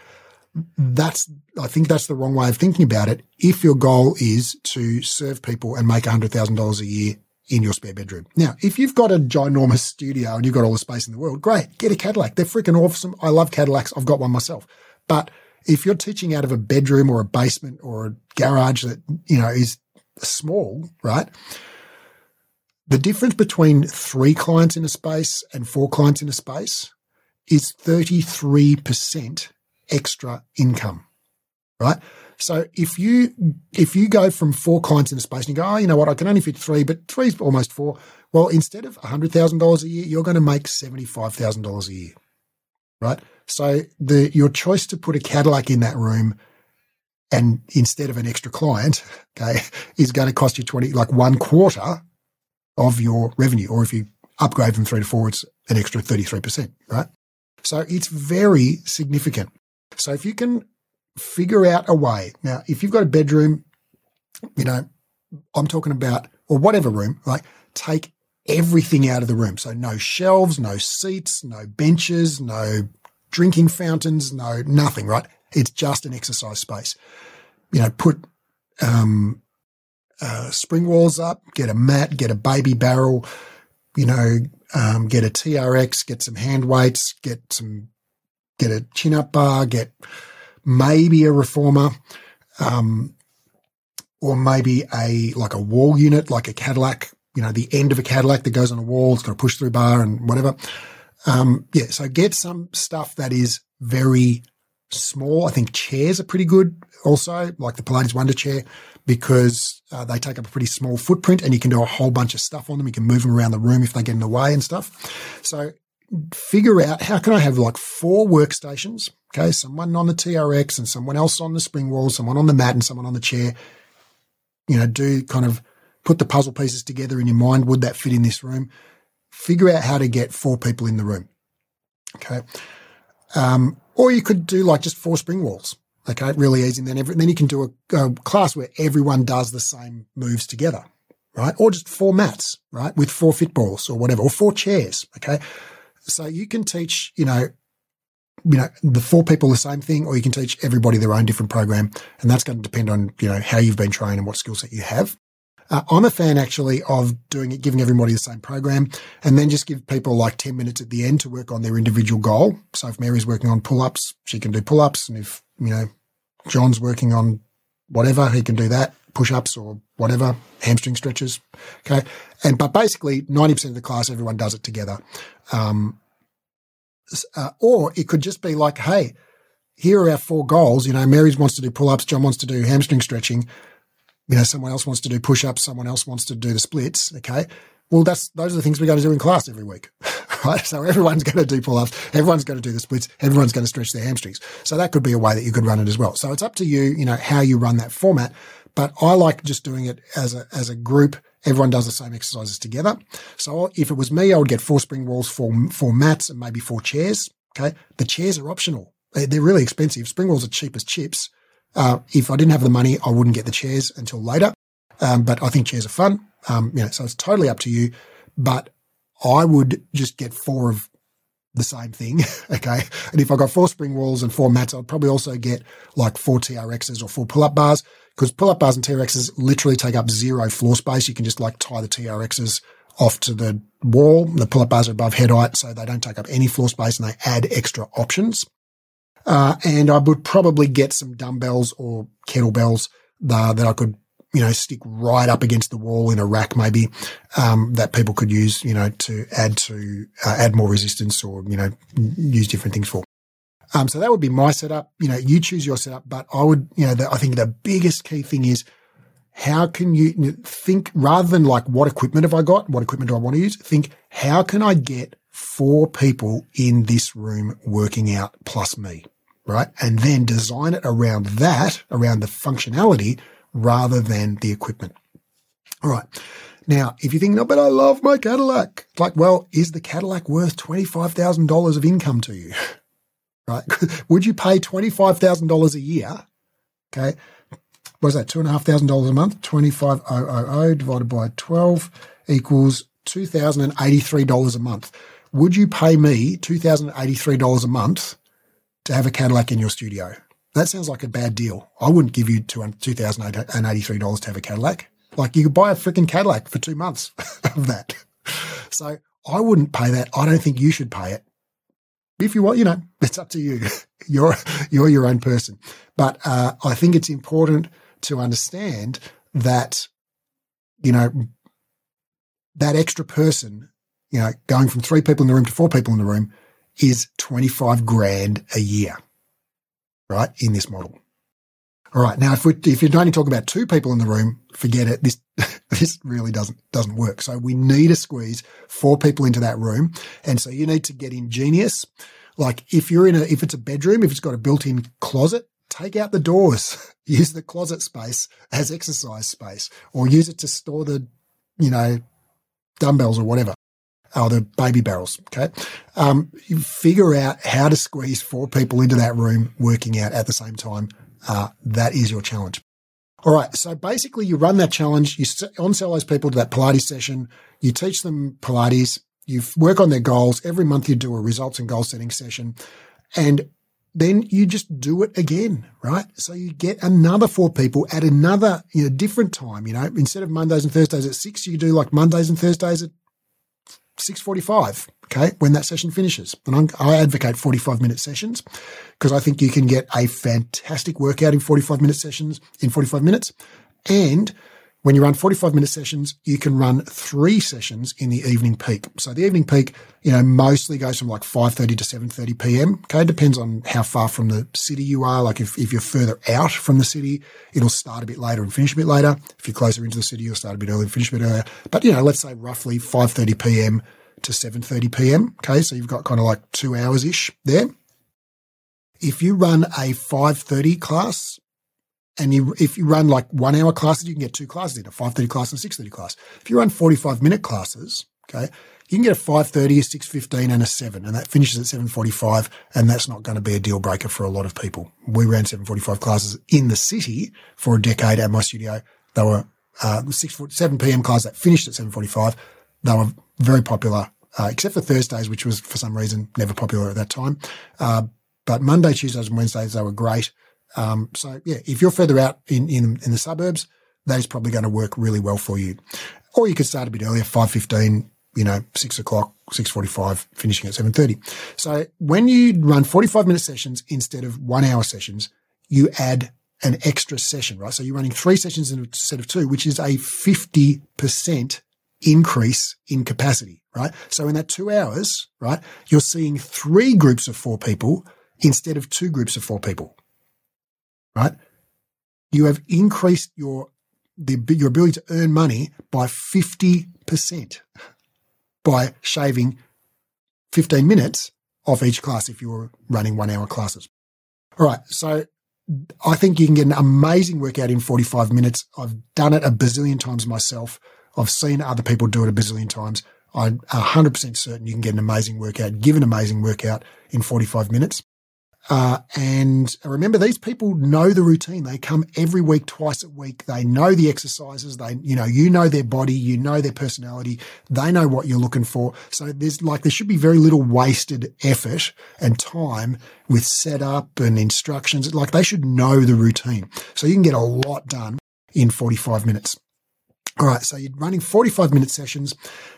That's, I think that's the wrong way of thinking about it. If your goal is to serve people and make $100,000 a year in your spare bedroom. Now, if you've got a ginormous studio and you've got all the space in the world, great, get a Cadillac. They're freaking awesome. I love Cadillacs. I've got one myself. But if you're teaching out of a bedroom or a basement or a garage that, you know, is small, right? The difference between three clients in a space and four clients in a space is 33% extra income, right? So if you if you go from four clients in a space and you go, oh, you know what, I can only fit three, but three's almost four. Well, instead of hundred thousand dollars a year, you're going to make seventy five thousand dollars a year, right? So the your choice to put a Cadillac in that room and instead of an extra client, okay, is going to cost you twenty like one quarter of your revenue. Or if you upgrade from three to four, it's an extra 33%, right? So it's very significant. So if you can figure out a way, now, if you've got a bedroom, you know, I'm talking about, or whatever room, right? take everything out of the room. So no shelves, no seats, no benches, no drinking fountains, no nothing, right? It's just an exercise space. You know, put um, uh, spring walls up, get a mat, get a baby barrel, you know, um, get a TRX, get some hand weights, get some, get a chin up bar, get maybe a reformer, um, or maybe a, like a wall unit, like a Cadillac, you know, the end of a Cadillac that goes on a wall. It's got a push through bar and whatever. Um, yeah. So get some stuff that is very small. I think chairs are pretty good also, like the Pilates Wunda chair because uh, they take up a pretty small footprint and you can do a whole bunch of stuff on them. You can move them around the room if they get in the way and stuff. So figure out how can I have like four workstations? Okay. Someone on the TRX and someone else on the spring wall, someone on the mat and someone on the chair. You know, do kind of put the puzzle pieces together in your mind. Would that fit in this room? Figure out how to get four people in the room. Okay. Um, or you could do like just four spring walls. Okay, really easy. And then every, then you can do a, a, class where everyone does the same moves together, right? Or just four mats, right, with four fit balls or whatever, or four chairs. Okay, so you can teach, you know, you know, the four people the same thing, or you can teach everybody their own different program, and that's going to depend on you know how you've been trained and what skill set you have. Uh, I'm a fan actually of doing it, giving everybody the same program, and then just give people like 10 minutes at the end to work on their individual goal. So if Mary's working on pull ups, she can do pull ups, and if you know, John's working on whatever, he can do that, push ups or whatever, hamstring stretches. Okay. And, but basically 90% of the class, everyone does it together. Um, uh, or it could just be like, hey, here are our four goals. You know, Mary's wants to do pull ups, John wants to do hamstring stretching. You know, someone else wants to do push ups, someone else wants to do the splits. Okay. Well, that's, those are the things we're going to do in class every week. right? So everyone's going to do pull ups, everyone's going to do the splits, everyone's going to stretch their hamstrings. So that could be a way that you could run it as well. So it's up to you, you know, how you run that format. But I like just doing it as a, as a group. Everyone does the same exercises together. So if it was me, I would get four spring walls, four, four mats and maybe four chairs. Okay. The chairs are optional. They're really expensive. Spring walls are cheap as chips. Uh, if I didn't have the money, I wouldn't get the chairs until later. Um, but I think chairs are fun. Um, you know, so it's totally up to you. But I would just get four of the same thing. okay. And if I got four spring walls and four mats, I'd probably also get like four TRXs or four pull up bars because pull up bars and TRXs literally take up zero floor space. You can just like tie the TRXs off to the wall. The pull up bars are above head height, so they don't take up any floor space and they add extra options. Uh, and I would probably get some dumbbells or kettlebells uh, that I could you know, stick right up against the wall in a rack, maybe, um, that people could use, you know, to add to, uh, add more resistance or, you know, use different things for. Um, so that would be my setup. You know, you choose your setup, but I would, you know, the, I think the biggest key thing is how can you think rather than like, what equipment have I got? What equipment do I want to use? Think, how can I get four people in this room working out plus me? Right. And then design it around that, around the functionality rather than the equipment. All right. Now, if you think, no, but I love my Cadillac. It's like, well, is the Cadillac worth $25,000 of income to you? right? Would you pay $25,000 a year? Okay. What is that? $2,500 a month? 25000 divided by 12 equals $2,083 a month. Would you pay me $2,083 a month to have a Cadillac in your studio? That sounds like a bad deal. I wouldn't give you $2,083 to have a Cadillac. Like you could buy a freaking Cadillac for two months of that. So I wouldn't pay that. I don't think you should pay it. If you want, you know, it's up to you. You're, you're your own person. But, uh, I think it's important to understand that, you know, that extra person, you know, going from three people in the room to four people in the room is 25 grand a year right, in this model. All right. Now, if we if you're only talking about two people in the room, forget it. This this really doesn't doesn't work. So we need to squeeze four people into that room, and so you need to get ingenious. Like if you're in a if it's a bedroom, if it's got a built-in closet, take out the doors. Use the closet space as exercise space, or use it to store the, you know, dumbbells or whatever are the baby barrels. Okay. Um, you figure out how to squeeze four people into that room working out at the same time. Uh, that is your challenge. All right. So basically you run that challenge. You on sell those people to that Pilates session. You teach them Pilates. You work on their goals. Every month you do a results and goal setting session and then you just do it again, right? So you get another four people at another, you know, different time, you know, instead of Mondays and Thursdays at six, you do like Mondays and Thursdays at 6.45, okay, when that session finishes. And I'm, i advocate 45 minute sessions because I think you can get a fantastic workout in 45 minute sessions in 45 minutes. And when you run 45 minute sessions, you can run three sessions in the evening peak. So the evening peak, you know, mostly goes from like 5.30 to 7.30 p.m. Okay. Depends on how far from the city you are. Like if, if you're further out from the city, it'll start a bit later and finish a bit later. If you're closer into the city, you'll start a bit earlier and finish a bit earlier. But, you know, let's say roughly 5.30 p.m. to 7.30 p.m. Okay. So you've got kind of like two hours ish there. If you run a 5.30 class, and you, if you run like one hour classes, you can get two classes in a 5.30 class and a 6.30 class. If you run 45 minute classes, okay, you can get a 5.30, a 6.15 and a 7 and that finishes at 7.45 and that's not going to be a deal breaker for a lot of people. We ran 7.45 classes in the city for a decade at my studio. They were, uh, 6, 7 p.m. classes that finished at 7.45. They were very popular, uh, except for Thursdays, which was for some reason never popular at that time. Uh, but Monday, Tuesdays and Wednesdays, they were great. Um, so yeah, if you're further out in, in, in the suburbs, that is probably going to work really well for you. Or you could start a bit earlier, 5.15, you know, six o'clock, 6.45, finishing at 7.30. So when you run 45 minute sessions instead of one hour sessions, you add an extra session, right? So you're running three sessions instead of two, which is a 50% increase in capacity, right? So in that two hours, right, you're seeing three groups of four people instead of two groups of four people right? You have increased your the, your ability to earn money by 50% by shaving 15 minutes off each class if you were running one hour classes. All right. So I think you can get an amazing workout in 45 minutes. I've done it a bazillion times myself. I've seen other people do it a bazillion times. I'm 100% certain you can get an amazing workout, give an amazing workout in 45 minutes. Uh, and remember, these people know the routine. They come every week, twice a week. They know the exercises. They, you know, you know their body, you know their personality. They know what you're looking for. So there's like, there should be very little wasted effort and time with setup and instructions. Like they should know the routine. So you can get a lot done in 45 minutes. All right. So you're running 45 minute sessions.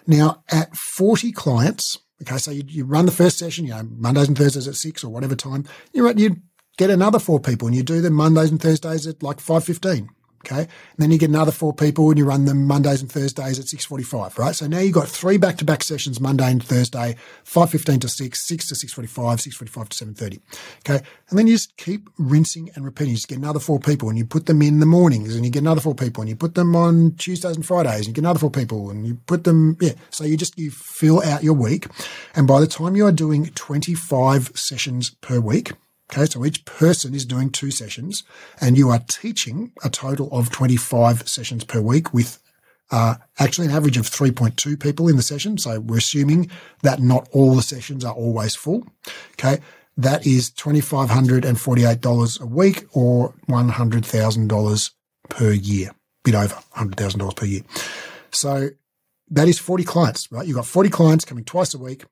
Now at 40 clients, Okay, so you, you run the first session, you know, Mondays and Thursdays at six or whatever time. You you get another four people and you do them Mondays and Thursdays at like five fifteen. Okay. And then you get another four people and you run them Mondays and Thursdays at 6.45, right? So now you've got three back-to-back sessions, Monday and Thursday, 5.15 to 6, 6 to 6.45, 6.45 to 7.30. Okay. And then you just keep rinsing and repeating. You just get another four people and you put them in the mornings and you get another four people and you put them on Tuesdays and Fridays and you get another four people and you put them, yeah. So you just, you fill out your week. And by the time you are doing 25 sessions per week, Okay, so each person is doing two sessions, and you are teaching a total of 25 sessions per week with uh, actually an average of 3.2 people in the session. So we're assuming that not all the sessions are always full. Okay, that is $2,548 a week or $100,000 per year, bit over $100,000 per year. So that is 40 clients, right? You've got 40 clients coming twice a week,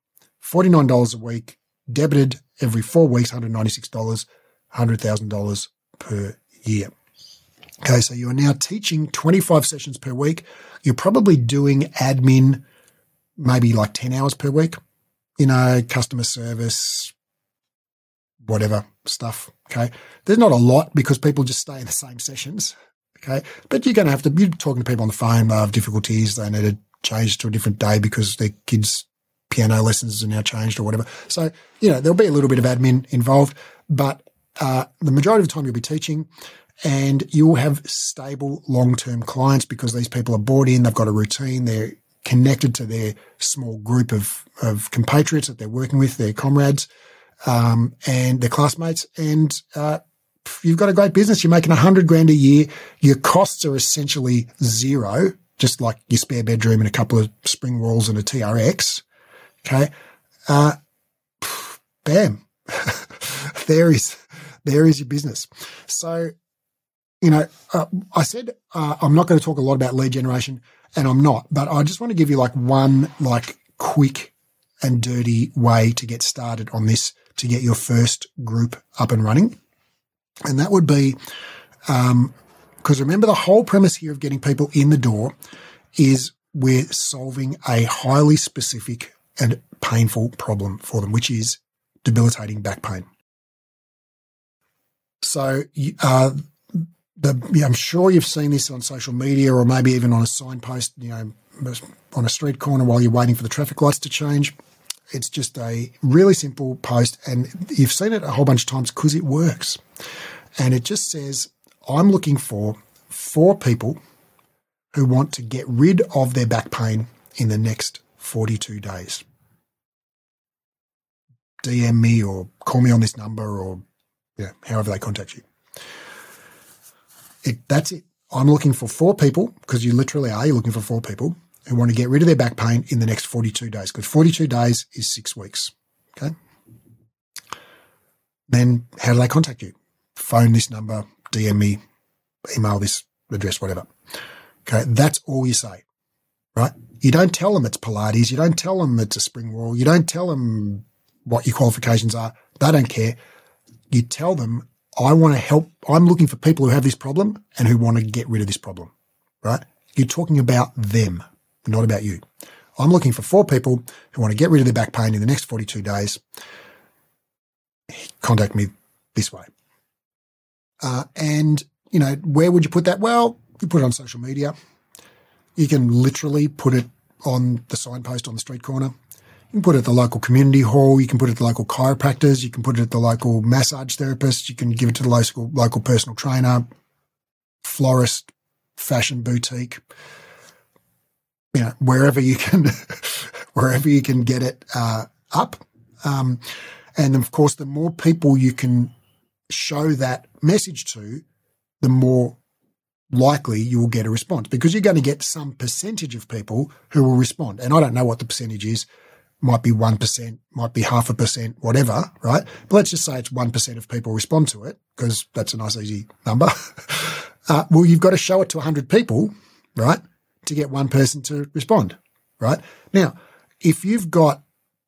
$49 a week, debited every four weeks, $196, $100,000 per year. Okay, so you are now teaching 25 sessions per week. You're probably doing admin maybe like 10 hours per week, you know, customer service, whatever stuff. Okay. There's not a lot because people just stay in the same sessions. Okay. But you're going to have to, you're talking to people on the phone, they have difficulties. They need to change to a different day because their kids piano lessons are now changed or whatever. So, you know, there'll be a little bit of admin involved, but uh, the majority of the time you'll be teaching and you'll have stable long term clients because these people are bought in, they've got a routine, they're connected to their small group of, of compatriots that they're working with, their comrades, um, and their classmates. And, uh, you've got a great business. You're making a hundred grand a year. Your costs are essentially zero, just like your spare bedroom and a couple of spring walls and a TRX. Okay. Uh, bam. there is, there is your business. So, you know, uh, I said uh, I'm not going to talk a lot about lead generation, and I'm not, but I just want to give you like one like quick and dirty way to get started on this to get your first group up and running, and that would be because um, remember the whole premise here of getting people in the door is we're solving a highly specific and painful problem for them, which is debilitating back pain. So, uh, the, I'm sure you've seen this on social media or maybe even on a signpost, you know, on a street corner while you're waiting for the traffic lights to change. It's just a really simple post, and you've seen it a whole bunch of times because it works. And it just says, I'm looking for four people who want to get rid of their back pain in the next 42 days. DM me or call me on this number or yeah, however they contact you. It, that's it. I'm looking for four people because you literally are. You're looking for four people who want to get rid of their back pain in the next 42 days because 42 days is six weeks. Okay. Then how do they contact you? Phone this number, DM me, email this address, whatever. Okay. That's all you say, right? You don't tell them it's Pilates. You don't tell them it's a spring wall. You don't tell them what your qualifications are. They don't care. You tell them, I want to help. I'm looking for people who have this problem and who want to get rid of this problem, right? You're talking about them, not about you. I'm looking for four people who want to get rid of their back pain in the next 42 days. Contact me this way. Uh, and, you know, where would you put that? Well, you put it on social media. You can literally put it on the signpost on the street corner. You can put it at the local community hall. You can put it at the local chiropractors. You can put it at the local massage therapist. You can give it to the local, local personal trainer, florist, fashion boutique, you know, wherever you can, wherever you can get it uh, up. Um, and of course, the more people you can show that message to, the more likely you will get a response because you're going to get some percentage of people who will respond. And I don't know what the percentage is. Might be 1%, might be half a percent, whatever, right? But let's just say it's 1% of people respond to it because that's a nice, easy number. uh, well, you've got to show it to 100 people, right? To get one person to respond, right? Now, if you've got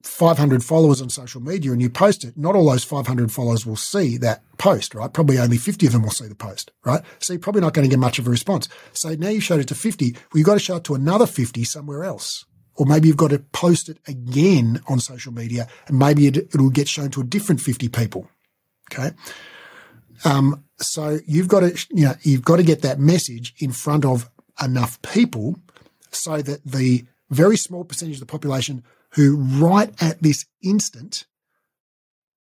500 followers on social media and you post it, not all those 500 followers will see that post, right? Probably only 50 of them will see the post, right? So you're probably not going to get much of a response. So now you've showed it to 50. Well, you've got to show it to another 50 somewhere else. Or maybe you've got to post it again on social media and maybe it, it'll get shown to a different 50 people. Okay. Um, so you've got to, you know, you've got to get that message in front of enough people so that the very small percentage of the population who right at this instant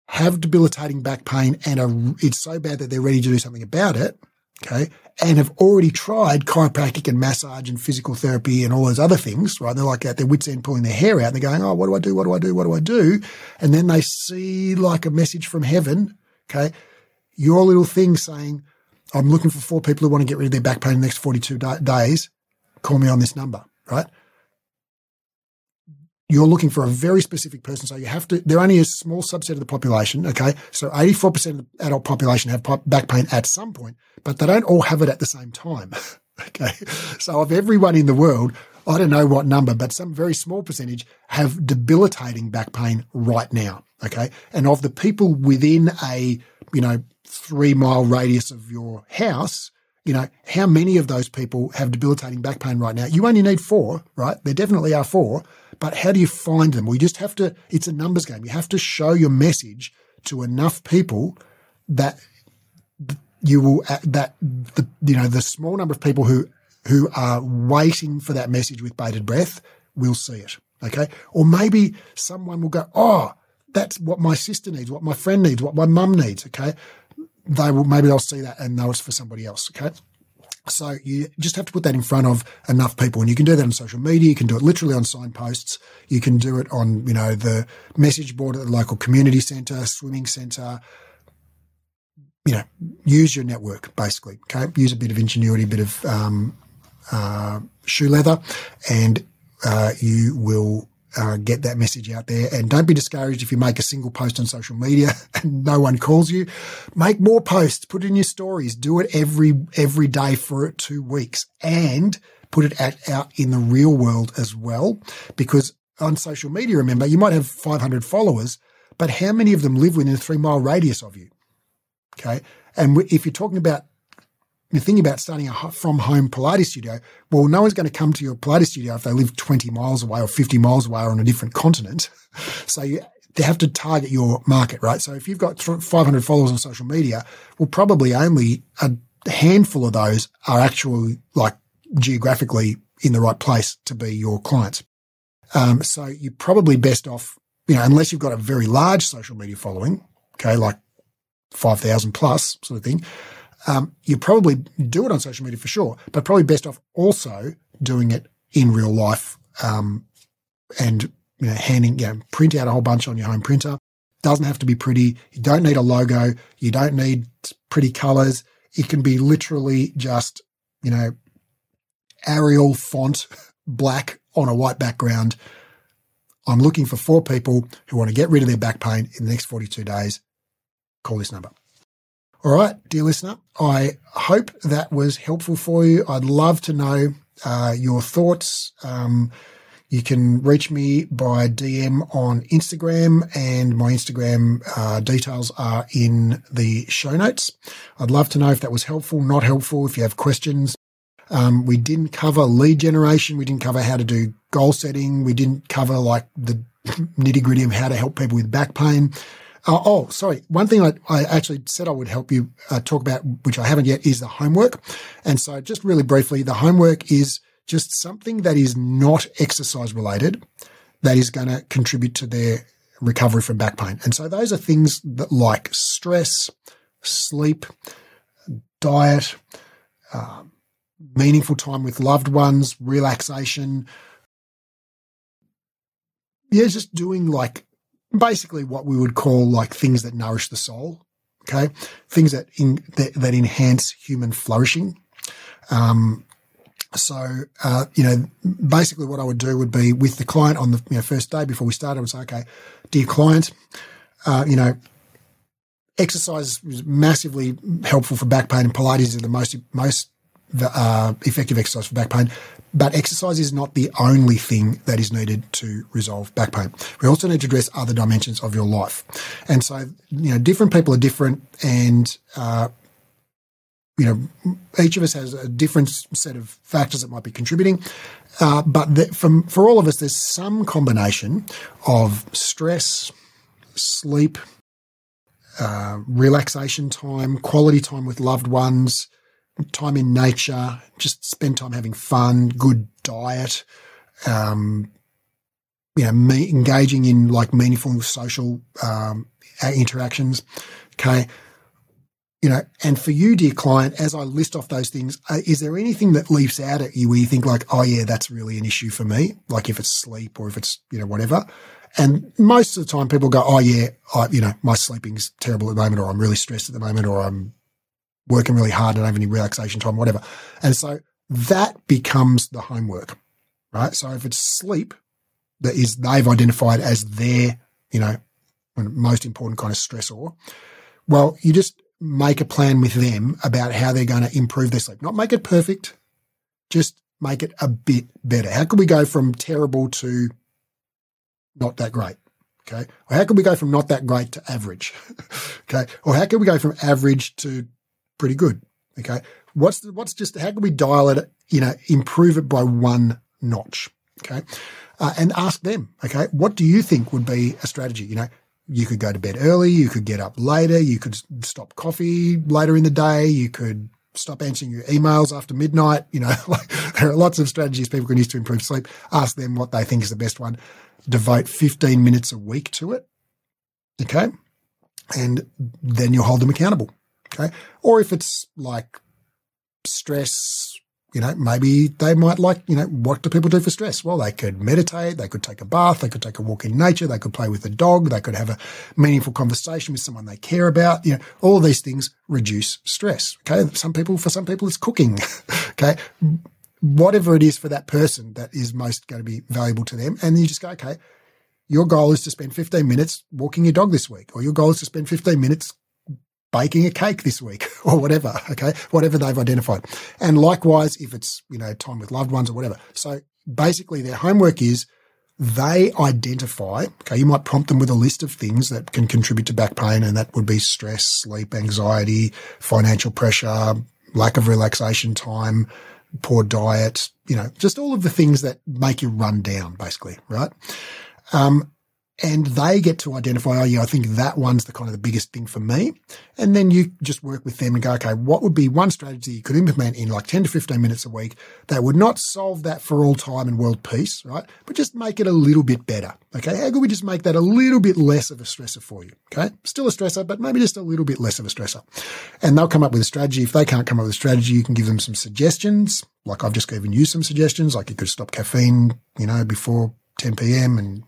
have debilitating back pain and are, it's so bad that they're ready to do something about it. Okay. And have already tried chiropractic and massage and physical therapy and all those other things, right? They're like at their wits end pulling their hair out and they're going, Oh, what do I do? What do I do? What do I do? And then they see like a message from heaven. Okay. Your little thing saying, I'm looking for four people who want to get rid of their back pain in the next 42 days. Call me on this number, right? You're looking for a very specific person. So you have to, they're only a small subset of the population. Okay. So 84% of the adult population have back pain at some point, but they don't all have it at the same time. okay. So of everyone in the world, I don't know what number, but some very small percentage have debilitating back pain right now. Okay. And of the people within a, you know, three mile radius of your house, you know, how many of those people have debilitating back pain right now? You only need four, right? There definitely are four, but how do you find them? We just have to, it's a numbers game. You have to show your message to enough people that you will, uh, that the, you know, the small number of people who, who are waiting for that message with bated breath will see it. Okay. Or maybe someone will go, Oh, that's what my sister needs, what my friend needs, what my mum needs. Okay they will maybe they'll see that and know it's for somebody else. Okay. So you just have to put that in front of enough people, and you can do that on social media. You can do it literally on signposts. You can do it on, you know, the message board at the local community centre, swimming centre. You know, use your network basically. Okay, use a bit of ingenuity, a bit of um, uh, shoe leather, and uh, you will uh, get that message out there. And don't be discouraged if you make a single post on social media and no one calls you. Make more posts, put in your stories, do it every every day for two weeks, and put it at, out in the real world as well. Because on social media, remember, you might have 500 followers, but how many of them live within a three mile radius of you? Okay. And if you're talking about you're thinking about starting a from home Pilates studio, well, no one's going to come to your Pilates studio if they live 20 miles away or 50 miles away or on a different continent. So you, they have to target your market, right? So if you've got 500 followers on social media, well, probably only a handful of those are actually like geographically in the right place to be your clients. Um, so you're probably best off, you know, unless you've got a very large social media following, okay, like 5,000 plus sort of thing, um, you probably do it on social media for sure, but probably best off also doing it in real life um, and you know, handing, you know, print out a whole bunch on your home printer. Doesn't have to be pretty. You don't need a logo. You don't need pretty colors. It can be literally just, you know, Arial font, black on a white background. I'm looking for four people who want to get rid of their back pain in the next 42 days. Call this number. All right, dear listener, I hope that was helpful for you. I'd love to know uh, your thoughts. Um, you can reach me by DM on Instagram, and my Instagram uh, details are in the show notes. I'd love to know if that was helpful, not helpful, if you have questions. Um, we didn't cover lead generation. We didn't cover how to do goal setting. We didn't cover like the nitty gritty of how to help people with back pain. Uh, oh, sorry. One thing I, I, actually said I would help you uh, talk about, which I haven't yet, is the homework. And so, just really briefly, the homework is just something that is not exercise related that is going to contribute to their recovery from back pain. And so, those are things that like stress, sleep, diet, uh, meaningful time with loved ones, relaxation. Yeah, just doing like basically what we would call like things that nourish the soul. Okay. Things that, in, that, that enhance human flourishing. Um, so, uh, you know, basically what I would do would be with the client on the you know, first day before we started, I would say, okay, dear client, uh, you know, exercise is massively helpful for back pain and Pilates is the most, most uh, effective exercise for back pain. But exercise is not the only thing that is needed to resolve back pain. We also need to address other dimensions of your life. And so, you know, different people are different and, uh, you know, each of us has a different set of factors that might be contributing. Uh, but the, from, for all of us, there's some combination of stress, sleep, uh, relaxation time, quality time with loved ones, time in nature, just spend time having fun, good diet, um, you know, me, engaging in like meaningful social um, interactions. Okay. You know, and for you, dear client, as I list off those things, uh, is there anything that leaps out at you where you think like, oh yeah, that's really an issue for me? Like if it's sleep or if it's, you know, whatever. And most of the time people go, oh yeah, I, you know, my sleeping's terrible at the moment or I'm really stressed at the moment or I'm working really hard, don't have any relaxation time, whatever. And so that becomes the homework, right? So if it's sleep that is they've identified as their, you know, most important kind of stressor, well, you just make a plan with them about how they're going to improve their sleep. Not make it perfect, just make it a bit better. How can we go from terrible to not that great? Okay. Or how can we go from not that great to average? okay. Or how can we go from average to pretty good? Okay. What's the, what's just, how can we dial it, you know, improve it by one notch? Okay. Uh, and ask them, okay, what do you think would be a strategy? You know, you could go to bed early, you could get up later, you could stop coffee later in the day, you could stop answering your emails after midnight. You know, like, there are lots of strategies people can use to improve sleep. Ask them what they think is the best one. Devote 15 minutes a week to it. Okay. And then you'll hold them accountable. Okay. Or if it's like stress, you know, maybe they might like, you know, what do people do for stress? Well, they could meditate, they could take a bath, they could take a walk in nature, they could play with a dog, they could have a meaningful conversation with someone they care about. You know, all these things reduce stress. Okay. Some people, for some people, it's cooking. okay. Whatever it is for that person that is most going to be valuable to them. And you just go, okay, your goal is to spend 15 minutes walking your dog this week, or your goal is to spend 15 minutes baking a cake this week or whatever. Okay. Whatever they've identified. And likewise, if it's, you know, time with loved ones or whatever. So basically their homework is they identify, okay, you might prompt them with a list of things that can contribute to back pain. And that would be stress, sleep, anxiety, financial pressure, lack of relaxation time, poor diet, you know, just all of the things that make you run down basically. Right. Um, and they get to identify, oh yeah, I think that one's the kind of the biggest thing for me. And then you just work with them and go, okay, what would be one strategy you could implement in like 10 to 15 minutes a week that would not solve that for all time and world peace, right? But just make it a little bit better. Okay. How could we just make that a little bit less of a stressor for you? Okay. Still a stressor, but maybe just a little bit less of a stressor. And they'll come up with a strategy. If they can't come up with a strategy, you can give them some suggestions. Like I've just given you some suggestions, like you could stop caffeine, you know, before 10 p.m. and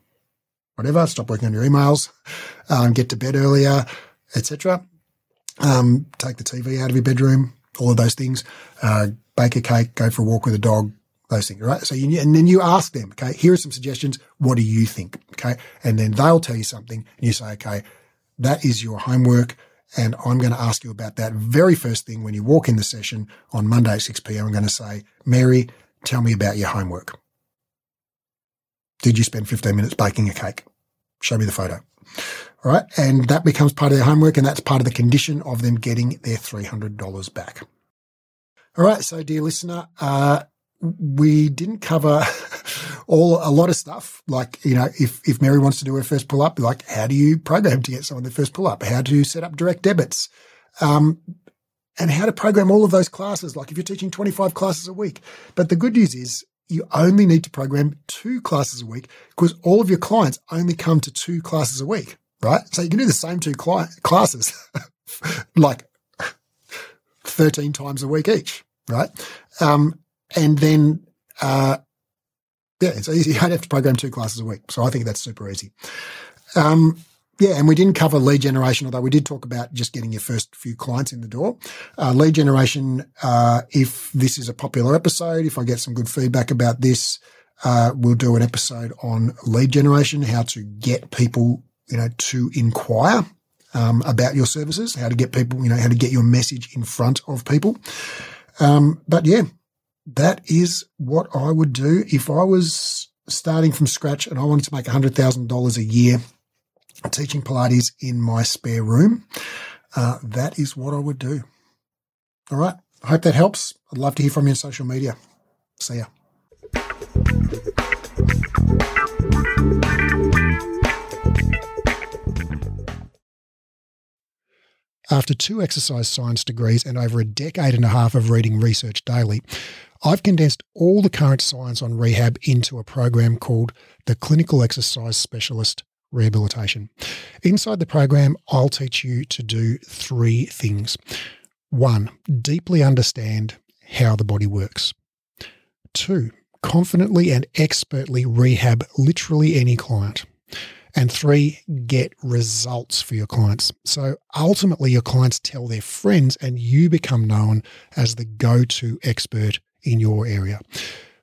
whatever, stop working on your emails, um, get to bed earlier, etc. Um, take the TV out of your bedroom, all of those things. Uh, bake a cake, go for a walk with a dog, those things, right? So you, and then you ask them, okay, here are some suggestions. What do you think? Okay. And then they'll tell you something and you say, okay, that is your homework. And I'm going to ask you about that very first thing when you walk in the session on Monday at 6 p.m. I'm going to say, Mary, tell me about your homework. Did you spend 15 minutes baking a cake? Show me the photo. All right. And that becomes part of their homework. And that's part of the condition of them getting their $300 back. All right. So, dear listener, uh, we didn't cover all a lot of stuff. Like, you know, if, if Mary wants to do her first pull up, like how do you program to get someone their first pull up? How to set up direct debits? Um, and how to program all of those classes. Like if you're teaching 25 classes a week. But the good news is you only need to program two classes a week because all of your clients only come to two classes a week, right? So you can do the same two cli- classes like 13 times a week each, right? Um, and then, uh, yeah, it's easy. You don't have to program two classes a week. So I think that's super easy. Um, yeah, and we didn't cover lead generation, although we did talk about just getting your first few clients in the door. Uh, lead generation, uh, if this is a popular episode, if I get some good feedback about this, uh, we'll do an episode on lead generation, how to get people, you know, to inquire um, about your services, how to get people, you know, how to get your message in front of people. Um, but yeah, that is what I would do if I was starting from scratch and I wanted to make $100,000 a year teaching Pilates in my spare room. Uh, that is what I would do. All right. I hope that helps. I'd love to hear from you on social media. See ya. After two exercise science degrees and over a decade and a half of reading research daily, I've condensed all the current science on rehab into a program called the Clinical Exercise Specialist Rehabilitation. Inside the program, I'll teach you to do three things. One, deeply understand how the body works. Two, confidently and expertly rehab literally any client. And three, get results for your clients. So ultimately, your clients tell their friends, and you become known as the go to expert in your area.